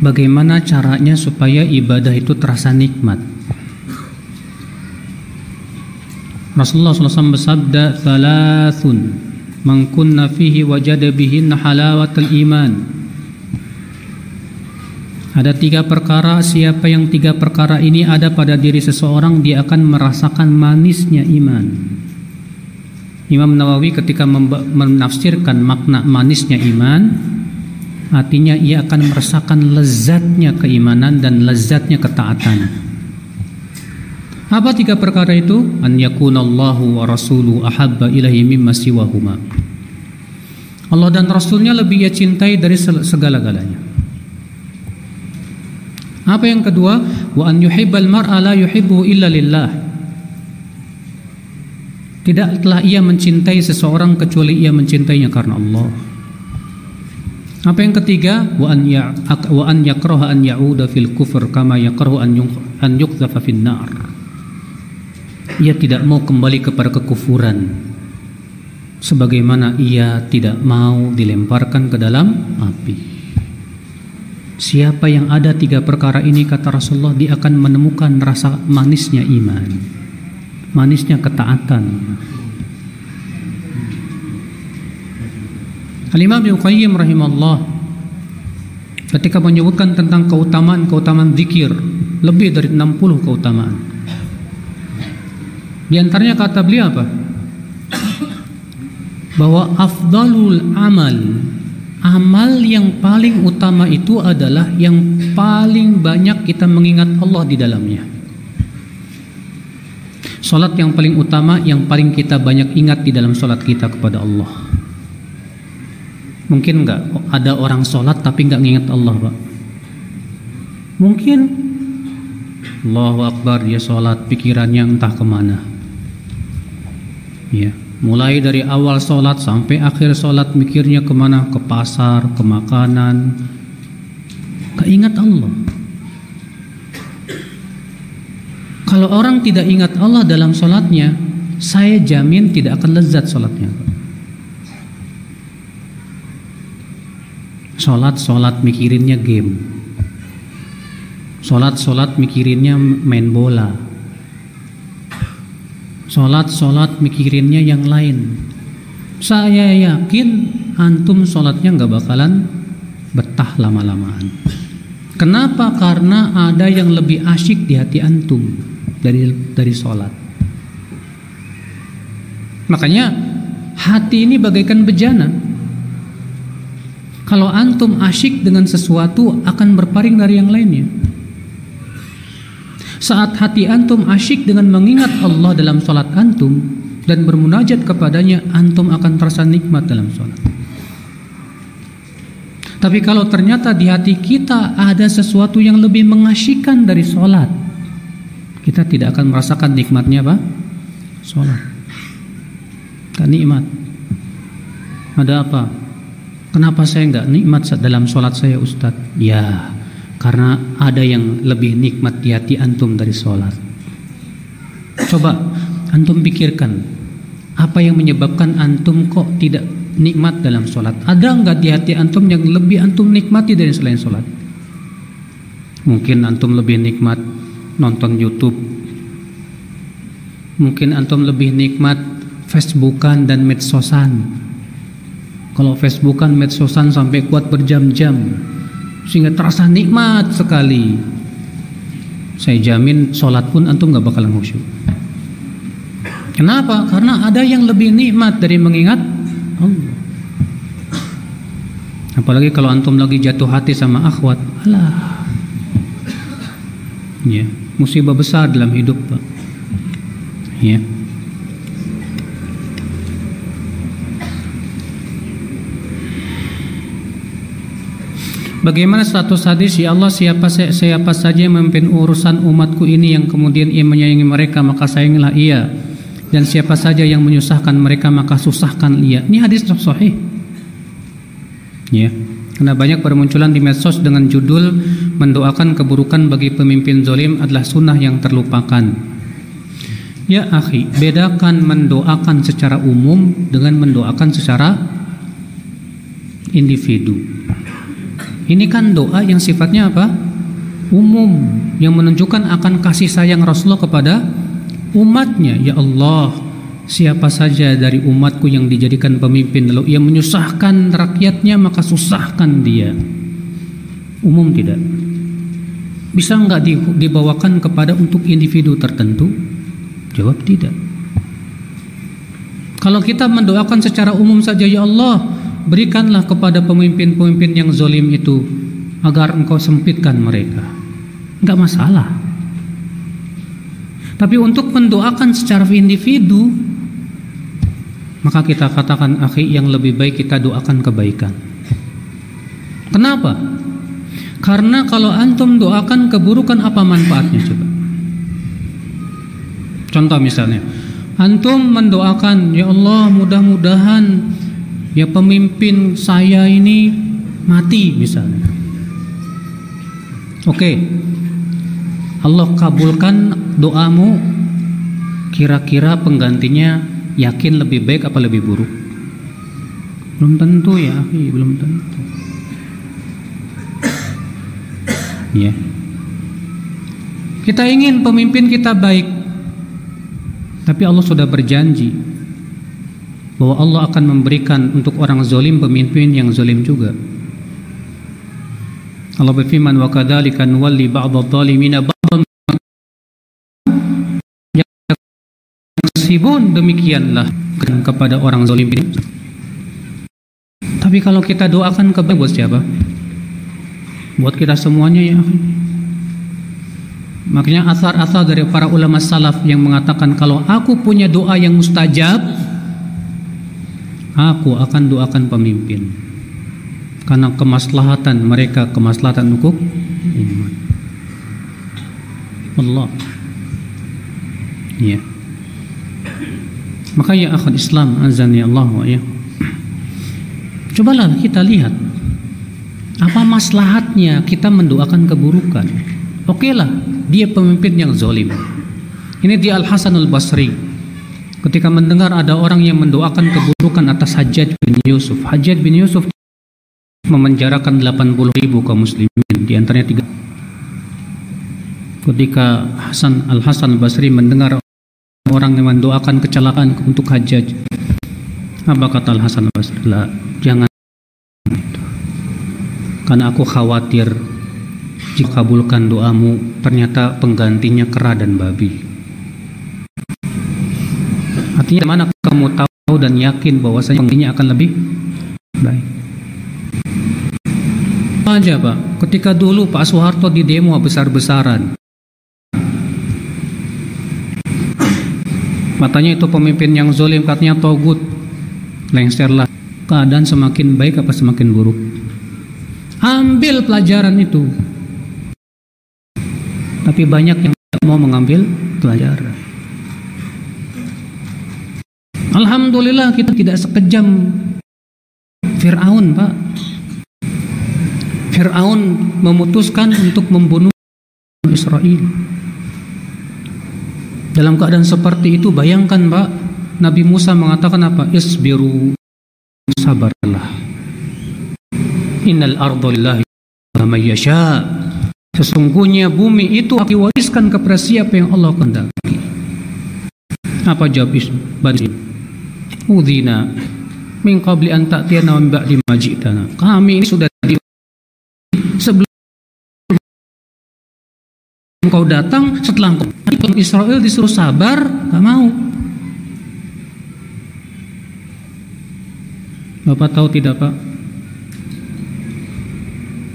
Bagaimana caranya supaya ibadah itu terasa nikmat? Rasulullah SAW bersabda, "Thalathun man kunna fihi wajada bihinna iman." Ada tiga perkara, siapa yang tiga perkara ini ada pada diri seseorang, dia akan merasakan manisnya iman. Imam Nawawi ketika menafsirkan makna manisnya iman, artinya ia akan merasakan lezatnya keimanan dan lezatnya ketaatan. Apa tiga perkara itu? An yakunallahu wa rasuluhu ahabba ilahi mimma siwahuma. Allah dan Rasulnya lebih ia cintai dari segala-galanya. Apa yang kedua? Wa an yuhibbal mar'a la yuhibbu illa lillah. Tidaklah ia mencintai seseorang kecuali ia mencintainya karena Allah. Apa yang ketiga? Wa an ya wa an yakraha an ya'uda fil kufr kama yakrahu an an yuqdhafa fin nar. Ia tidak mau kembali kepada kekufuran sebagaimana ia tidak mau dilemparkan ke dalam api. Siapa yang ada tiga perkara ini kata Rasulullah dia akan menemukan rasa manisnya iman. Manisnya ketaatan. Al-Imam Ibnu Qayyim rahimahullah ketika menyebutkan tentang keutamaan-keutamaan zikir lebih dari 60 keutamaan. Di antaranya kata beliau apa? Bahwa afdalul amal Amal yang paling utama itu adalah yang paling banyak kita mengingat Allah di dalamnya. Salat yang paling utama yang paling kita banyak ingat di dalam salat kita kepada Allah. Mungkin enggak ada orang salat tapi enggak mengingat Allah, Pak? Mungkin Allahu Akbar dia salat pikirannya entah ke mana. Ya. Mulai dari awal sholat sampai akhir sholat mikirnya ke mana? Ke pasar, ke makanan. Keingat Allah. Kalau orang tidak ingat Allah dalam sholatnya, saya jamin tidak akan lezat sholatnya. Sholat, sholat mikirinnya game. Sholat, sholat mikirinnya main bola Sholat-sholat mikirinnya yang lain. Saya yakin Antum sholatnya nggak bakalan Betah lama-lamaan. Kenapa? Karena ada yang lebih asyik di hati antum Dari dari sholat. Makanya Hati ini bagaikan bejana. Kalau antum asyik dengan sesuatu Akan berpaling dari yang lainnya saat hati antum asyik dengan mengingat Allah dalam sholat antum dan bermunajat kepadanya, antum akan terasa nikmat dalam sholat. Tapi kalau ternyata di hati kita ada sesuatu yang lebih mengasyikkan dari sholat, kita tidak akan merasakan nikmatnya apa? Sholat. Tak nikmat. Ada apa? Kenapa saya enggak nikmat dalam sholat saya Ustadz? Ya, karena ada yang lebih nikmat di hati antum dari sholat. Coba antum pikirkan apa yang menyebabkan antum kok tidak nikmat dalam sholat. Ada nggak di hati antum yang lebih antum nikmati dari selain sholat? Mungkin antum lebih nikmat nonton YouTube. Mungkin antum lebih nikmat Facebookan dan medsosan. Kalau Facebookan, medsosan sampai kuat berjam-jam sehingga terasa nikmat sekali. Saya jamin sholat pun antum gak bakalan khusyuk. Kenapa? Karena ada yang lebih nikmat dari mengingat Allah. Apalagi kalau antum lagi jatuh hati sama akhwat, alah. Ya, musibah besar dalam hidup, Pak. Ya. Bagaimana status hadis ya Allah siapa siapa saja yang memimpin urusan umatku ini yang kemudian ia menyayangi mereka maka sayangilah ia dan siapa saja yang menyusahkan mereka maka susahkan ia. Ini hadis sahih. Ya. Karena banyak bermunculan di medsos dengan judul mendoakan keburukan bagi pemimpin zolim adalah sunnah yang terlupakan. Ya akhi, bedakan mendoakan secara umum dengan mendoakan secara individu. Ini kan doa yang sifatnya apa? Umum yang menunjukkan akan kasih sayang Rasulullah kepada umatnya. Ya Allah, siapa saja dari umatku yang dijadikan pemimpin lalu ia menyusahkan rakyatnya maka susahkan dia. Umum tidak. Bisa enggak dibawakan kepada untuk individu tertentu? Jawab tidak. Kalau kita mendoakan secara umum saja ya Allah, berikanlah kepada pemimpin-pemimpin yang zolim itu agar engkau sempitkan mereka. Enggak masalah. Tapi untuk mendoakan secara individu, maka kita katakan akhi yang lebih baik kita doakan kebaikan. Kenapa? Karena kalau antum doakan keburukan apa manfaatnya coba? Contoh misalnya, antum mendoakan ya Allah mudah-mudahan ya pemimpin saya ini mati misalnya. Oke. Allah kabulkan doamu kira-kira penggantinya yakin lebih baik apa lebih buruk? Belum tentu ya, belum tentu. Ya. Kita ingin pemimpin kita baik. Tapi Allah sudah berjanji bahwa Allah akan memberikan untuk orang zalim pemimpin yang zalim juga. Allah berfirman wa kadzalika nuwalli ba'dadh-dhalimina ba'dhan yaksibun demikianlah kepada orang zalim. Tapi kalau kita doakan kebaikan buat siapa? Buat kita semuanya ya. Makanya asar-asar dari para ulama salaf yang mengatakan kalau aku punya doa yang mustajab, aku akan doakan pemimpin. Karena kemaslahatan mereka kemaslahatan untuk umat Allah. Ya. Maka ya akhul Islam azani Allah wa ya. Cobalah kita lihat apa maslahatnya kita mendoakan keburukan? Oke okay lah dia pemimpin yang zalim. Ini dia Al Hasan Al Basri ketika mendengar ada orang yang mendoakan keburukan atas Hajjaj bin Yusuf Hajjaj bin Yusuf memenjarakan 80 ribu kaum muslimin di antaranya tiga. Ketika Hasan Al Hasan Basri mendengar orang yang mendoakan kecelakaan untuk hajjaj apa kata Al Hasan Basri? Lah jangan karena aku khawatir jika kabulkan doamu ternyata penggantinya kera dan babi artinya mana kamu tahu dan yakin bahwasanya penggantinya akan lebih baik aja Pak, ketika dulu Pak Soeharto di demo besar-besaran. Matanya itu pemimpin yang zolim, katanya togut. Lengserlah. Keadaan semakin baik apa semakin buruk? Ambil pelajaran itu. Tapi banyak yang tidak mau mengambil pelajaran. Alhamdulillah kita tidak sekejam Fir'aun Pak Fir'aun memutuskan untuk membunuh Israel. Dalam keadaan seperti itu bayangkan Pak, Nabi Musa mengatakan apa? Isbiru sabarlah. Innal arda lillahi yasha. Sesungguhnya bumi itu diwariskan kepada siapa yang Allah kehendaki. Apa jawab Bani? Udhina min qabli an ta'tiyana wa ba'di ma Kami ini sudah di sebelum engkau datang setelah engkau Israel disuruh sabar gak mau. Bapak tahu tidak Pak?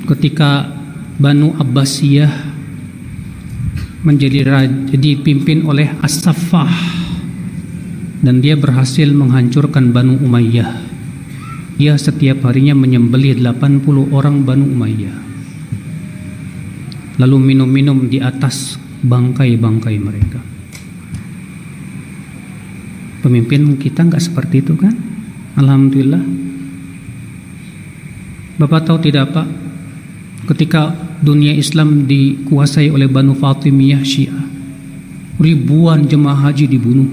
Ketika Banu Abbasiyah menjadi dipimpin oleh As-Saffah dan dia berhasil menghancurkan Banu Umayyah dia setiap harinya menyembelih 80 orang Banu Umayyah lalu minum-minum di atas bangkai-bangkai mereka. Pemimpin kita nggak seperti itu kan? Alhamdulillah. Bapak tahu tidak Pak? Ketika dunia Islam dikuasai oleh Banu Fatimiyah Syiah, ribuan jemaah haji dibunuh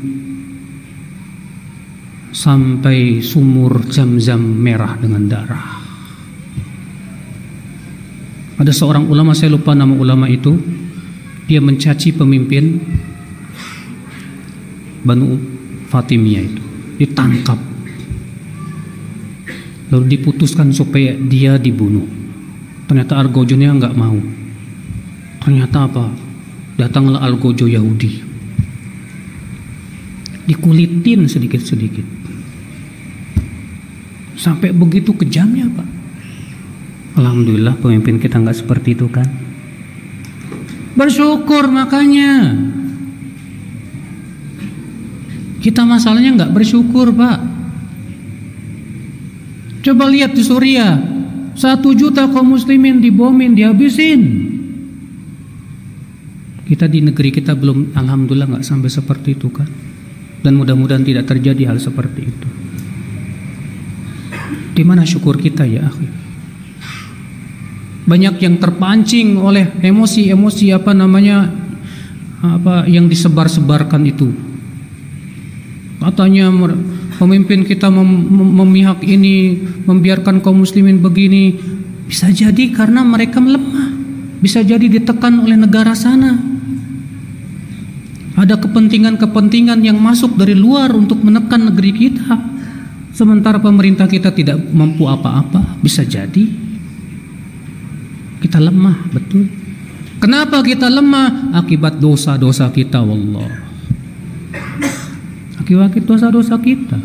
sampai sumur jam-jam merah dengan darah. Ada seorang ulama saya lupa nama ulama itu. Dia mencaci pemimpin Banu Fatimiyah itu. Ditangkap. Lalu diputuskan supaya dia dibunuh. Ternyata Argojonya nggak mau. Ternyata apa? Datanglah Argojo Yahudi. Dikulitin sedikit-sedikit sampai begitu kejamnya Pak Alhamdulillah pemimpin kita nggak seperti itu kan. Bersyukur makanya. Kita masalahnya nggak bersyukur pak. Coba lihat di Suriah, satu juta kaum muslimin dibomin, dihabisin. Kita di negeri kita belum, alhamdulillah nggak sampai seperti itu kan. Dan mudah-mudahan tidak terjadi hal seperti itu. Di mana syukur kita ya akhir? banyak yang terpancing oleh emosi-emosi apa namanya apa yang disebar-sebarkan itu. Katanya pemimpin kita mem memihak ini, membiarkan kaum muslimin begini, bisa jadi karena mereka melemah. bisa jadi ditekan oleh negara sana. Ada kepentingan-kepentingan yang masuk dari luar untuk menekan negeri kita. Sementara pemerintah kita tidak mampu apa-apa, bisa jadi kita lemah, betul. Kenapa kita lemah? Akibat dosa-dosa kita, wallah. Akibat dosa-dosa kita.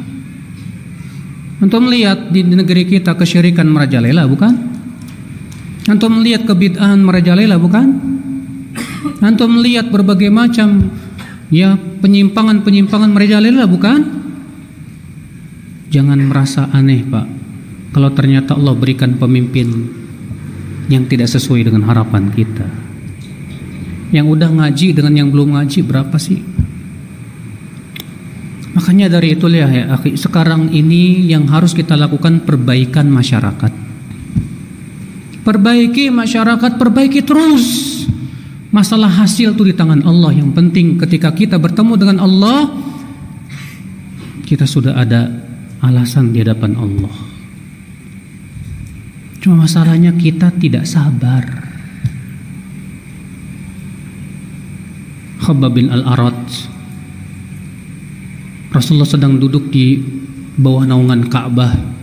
Untuk melihat di negeri kita kesyirikan merajalela, bukan? Antum melihat kebid'ahan merajalela bukan? Antum melihat berbagai macam ya penyimpangan-penyimpangan merajalela bukan? Jangan merasa aneh, Pak. Kalau ternyata Allah berikan pemimpin yang tidak sesuai dengan harapan kita. Yang udah ngaji dengan yang belum ngaji berapa sih? Makanya dari itu ya, ya sekarang ini yang harus kita lakukan perbaikan masyarakat. Perbaiki masyarakat, perbaiki terus. Masalah hasil itu di tangan Allah. Yang penting ketika kita bertemu dengan Allah, kita sudah ada alasan di hadapan Allah. Cuma masalahnya kita tidak sabar. Khabbab bin Al-Arad Rasulullah sedang duduk di bawah naungan Ka'bah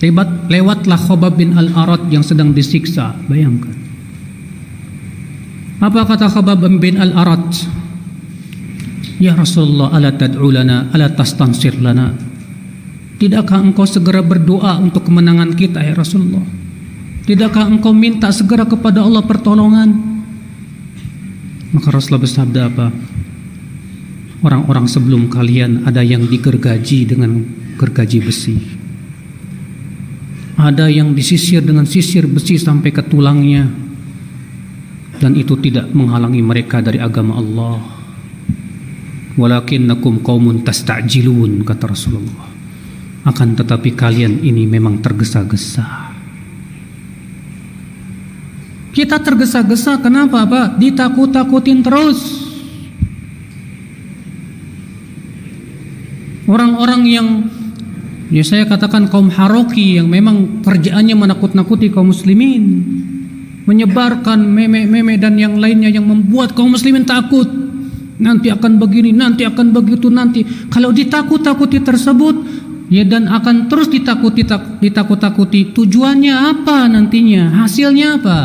Lewat, lewatlah Khobab bin Al-Arad yang sedang disiksa. Bayangkan. Apa kata Khobab bin Al-Arad? Ya Rasulullah, ala tad'u lana, ala tastansir lana. Tidakkah engkau segera berdoa untuk kemenangan kita ya Rasulullah? Tidakkah engkau minta segera kepada Allah pertolongan? Maka Rasulullah bersabda apa? Orang-orang sebelum kalian ada yang digergaji dengan gergaji besi ada yang disisir dengan sisir besi sampai ke tulangnya dan itu tidak menghalangi mereka dari agama Allah walakinnakum qaumun tasta'jilun kata Rasulullah akan tetapi kalian ini memang tergesa-gesa kita tergesa-gesa kenapa Pak ditakut-takutin terus orang-orang yang Ya saya katakan kaum Haroki yang memang kerjaannya menakut-nakuti kaum muslimin. Menyebarkan meme-meme dan yang lainnya yang membuat kaum muslimin takut. Nanti akan begini, nanti akan begitu, nanti. Kalau ditakut-takuti tersebut, ya dan akan terus ditakuti ditakut-takuti. Tujuannya apa nantinya? Hasilnya apa?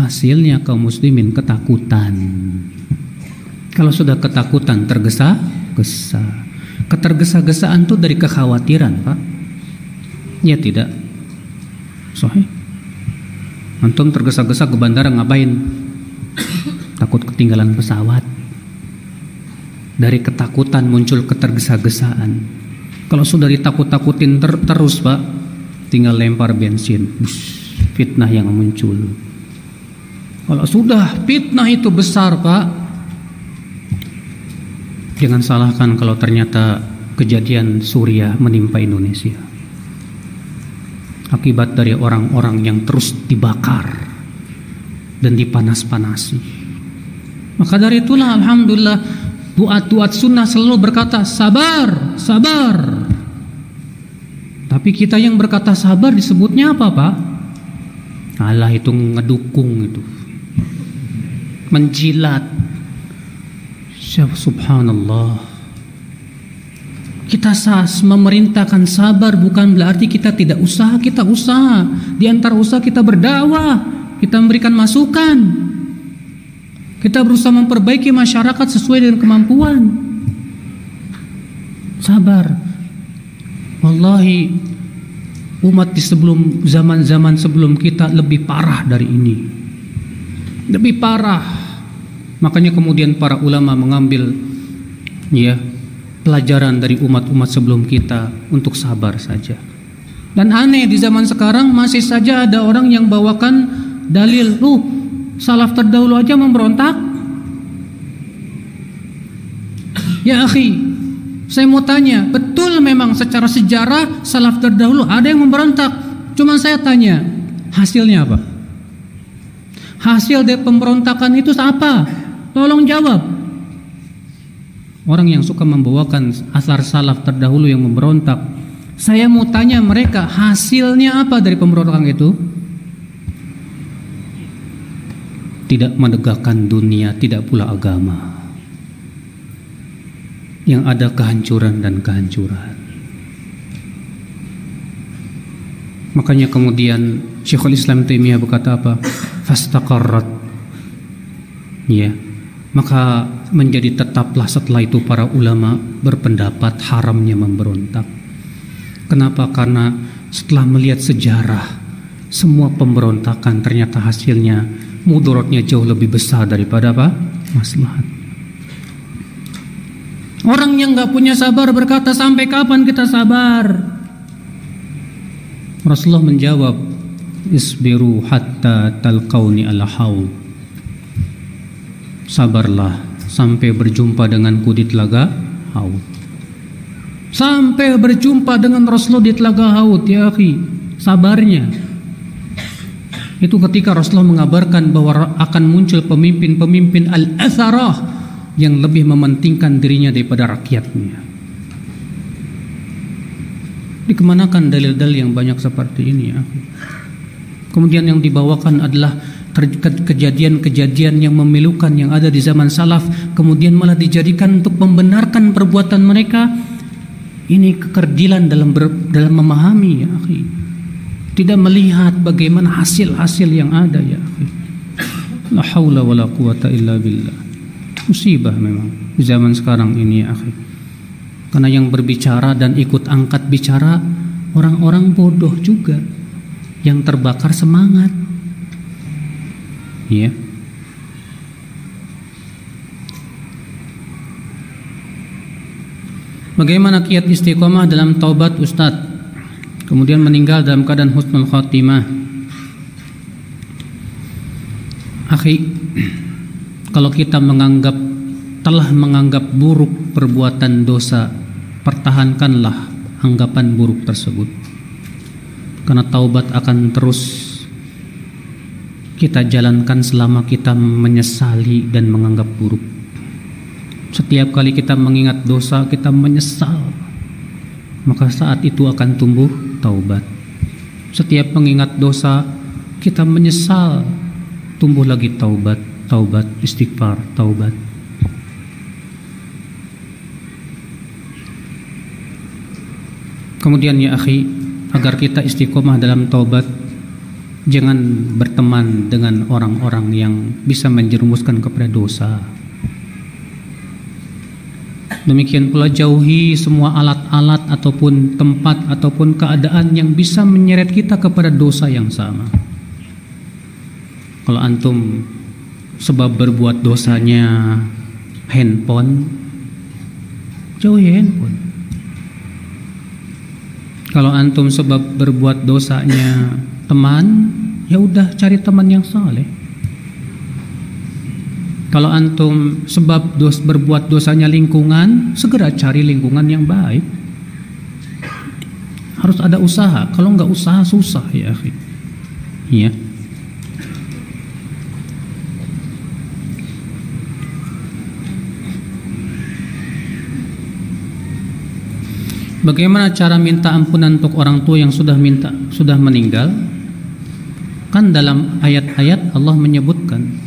Hasilnya kaum muslimin ketakutan. Kalau sudah ketakutan tergesa-gesa. Ketergesa-gesaan itu dari kekhawatiran, Pak. Ya tidak. Sahih. Antum tergesa-gesa ke bandara ngapain? Takut ketinggalan pesawat. Dari ketakutan muncul ketergesa-gesaan. Kalau sudah ditakut-takutin ter terus, Pak, tinggal lempar bensin. fitnah yang muncul. Kalau sudah fitnah itu besar, Pak, Jangan salahkan kalau ternyata kejadian Suriah menimpa Indonesia. Akibat dari orang-orang yang terus dibakar dan dipanas-panasi. Maka dari itulah Alhamdulillah Duat-duat sunnah selalu berkata sabar, sabar. Tapi kita yang berkata sabar disebutnya apa pak? Allah itu ngedukung itu. Menjilat, Subhanallah. Kita sas memerintahkan sabar bukan berarti kita tidak usaha, kita usaha. Di antara usaha kita berdakwah, kita memberikan masukan. Kita berusaha memperbaiki masyarakat sesuai dengan kemampuan. Sabar. Wallahi umat di sebelum zaman-zaman sebelum kita lebih parah dari ini. Lebih parah Makanya kemudian para ulama mengambil ya pelajaran dari umat-umat sebelum kita untuk sabar saja. Dan aneh di zaman sekarang masih saja ada orang yang bawakan dalil, "Uh, salaf terdahulu aja memberontak." Ya akhi, saya mau tanya, betul memang secara sejarah salaf terdahulu ada yang memberontak. Cuma saya tanya, hasilnya apa? Hasil dari pemberontakan itu apa? Tolong jawab. Orang yang suka membawakan asar salaf terdahulu yang memberontak. Saya mau tanya mereka hasilnya apa dari pemberontakan itu? Tidak menegakkan dunia, tidak pula agama. Yang ada kehancuran dan kehancuran. Makanya kemudian Syekhul Islam Taimiyah berkata apa? Fastaqarrat. Ya. Maka menjadi tetaplah setelah itu para ulama berpendapat haramnya memberontak. Kenapa? Karena setelah melihat sejarah semua pemberontakan ternyata hasilnya mudorotnya jauh lebih besar daripada apa? Maslahat. Orang yang nggak punya sabar berkata sampai kapan kita sabar? Rasulullah menjawab, isbiru hatta talqauni al haud. Sabarlah sampai berjumpa denganku di telaga haud. Sampai berjumpa dengan Rasulullah di telaga haud ya akhi. Sabarnya. Itu ketika Rasulullah mengabarkan bahwa akan muncul pemimpin-pemimpin al-atharah yang lebih mementingkan dirinya daripada rakyatnya. Dikemanakan dalil-dalil yang banyak seperti ini ya. Kemudian yang dibawakan adalah kejadian-kejadian yang memilukan yang ada di zaman salaf kemudian malah dijadikan untuk membenarkan perbuatan mereka ini kekerdilan dalam ber, dalam memahami ya tidak melihat bagaimana hasil-hasil yang ada ya la haula wala quwata illa billah musibah memang zaman sekarang ini ya akhi karena yang berbicara dan ikut angkat bicara orang-orang bodoh juga yang terbakar semangat. Ya. Bagaimana kiat istiqomah dalam taubat Ustadz Kemudian meninggal dalam keadaan husnul khotimah Akhi (clears throat) Kalau kita menganggap Telah menganggap buruk perbuatan dosa Pertahankanlah anggapan buruk tersebut karena taubat akan terus kita jalankan selama kita menyesali dan menganggap buruk. Setiap kali kita mengingat dosa, kita menyesal. Maka saat itu akan tumbuh taubat. Setiap mengingat dosa, kita menyesal, tumbuh lagi taubat, taubat, istighfar, taubat. Kemudian ya akhi, agar kita istiqomah dalam taubat jangan berteman dengan orang-orang yang bisa menjerumuskan kepada dosa demikian pula jauhi semua alat-alat ataupun tempat ataupun keadaan yang bisa menyeret kita kepada dosa yang sama kalau antum sebab berbuat dosanya handphone jauhi handphone kalau antum sebab berbuat dosanya teman, ya udah cari teman yang saleh. Kalau antum sebab dos berbuat dosanya lingkungan, segera cari lingkungan yang baik. Harus ada usaha. Kalau nggak usaha susah ya, Iya. Bagaimana cara minta ampunan untuk orang tua yang sudah minta sudah meninggal? Kan dalam ayat-ayat Allah menyebutkan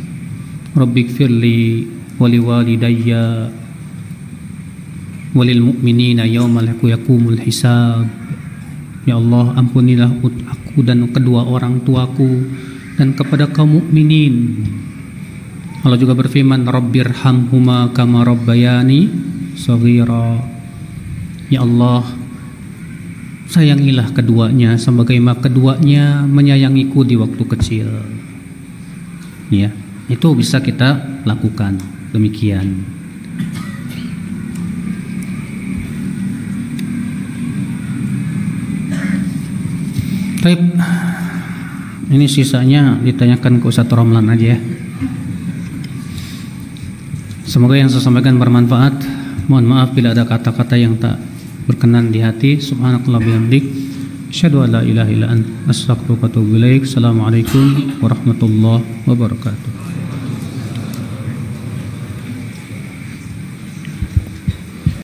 Wali walidayya walil mu'minina yawmal yakumul hisab. Ya Allah ampunilah aku dan kedua orang tuaku dan kepada kaum mukminin. Allah juga berfirman Rabbirhamhuma kama rabbayani saghira. Ya Allah Sayangilah keduanya Sebagaimana keduanya menyayangiku di waktu kecil. Ya Itu bisa kita lakukan. Demikian. Baik Ini sisanya ditanyakan ke Ustaz Romlan aja ya. Semoga yang saya sampaikan bermanfaat. Mohon maaf bila ada kata-kata yang tak berkenan di hati. Subhanakallah bihamdik. Asyhadu an la ilaha assalamualaikum warahmatullahi wabarakatuh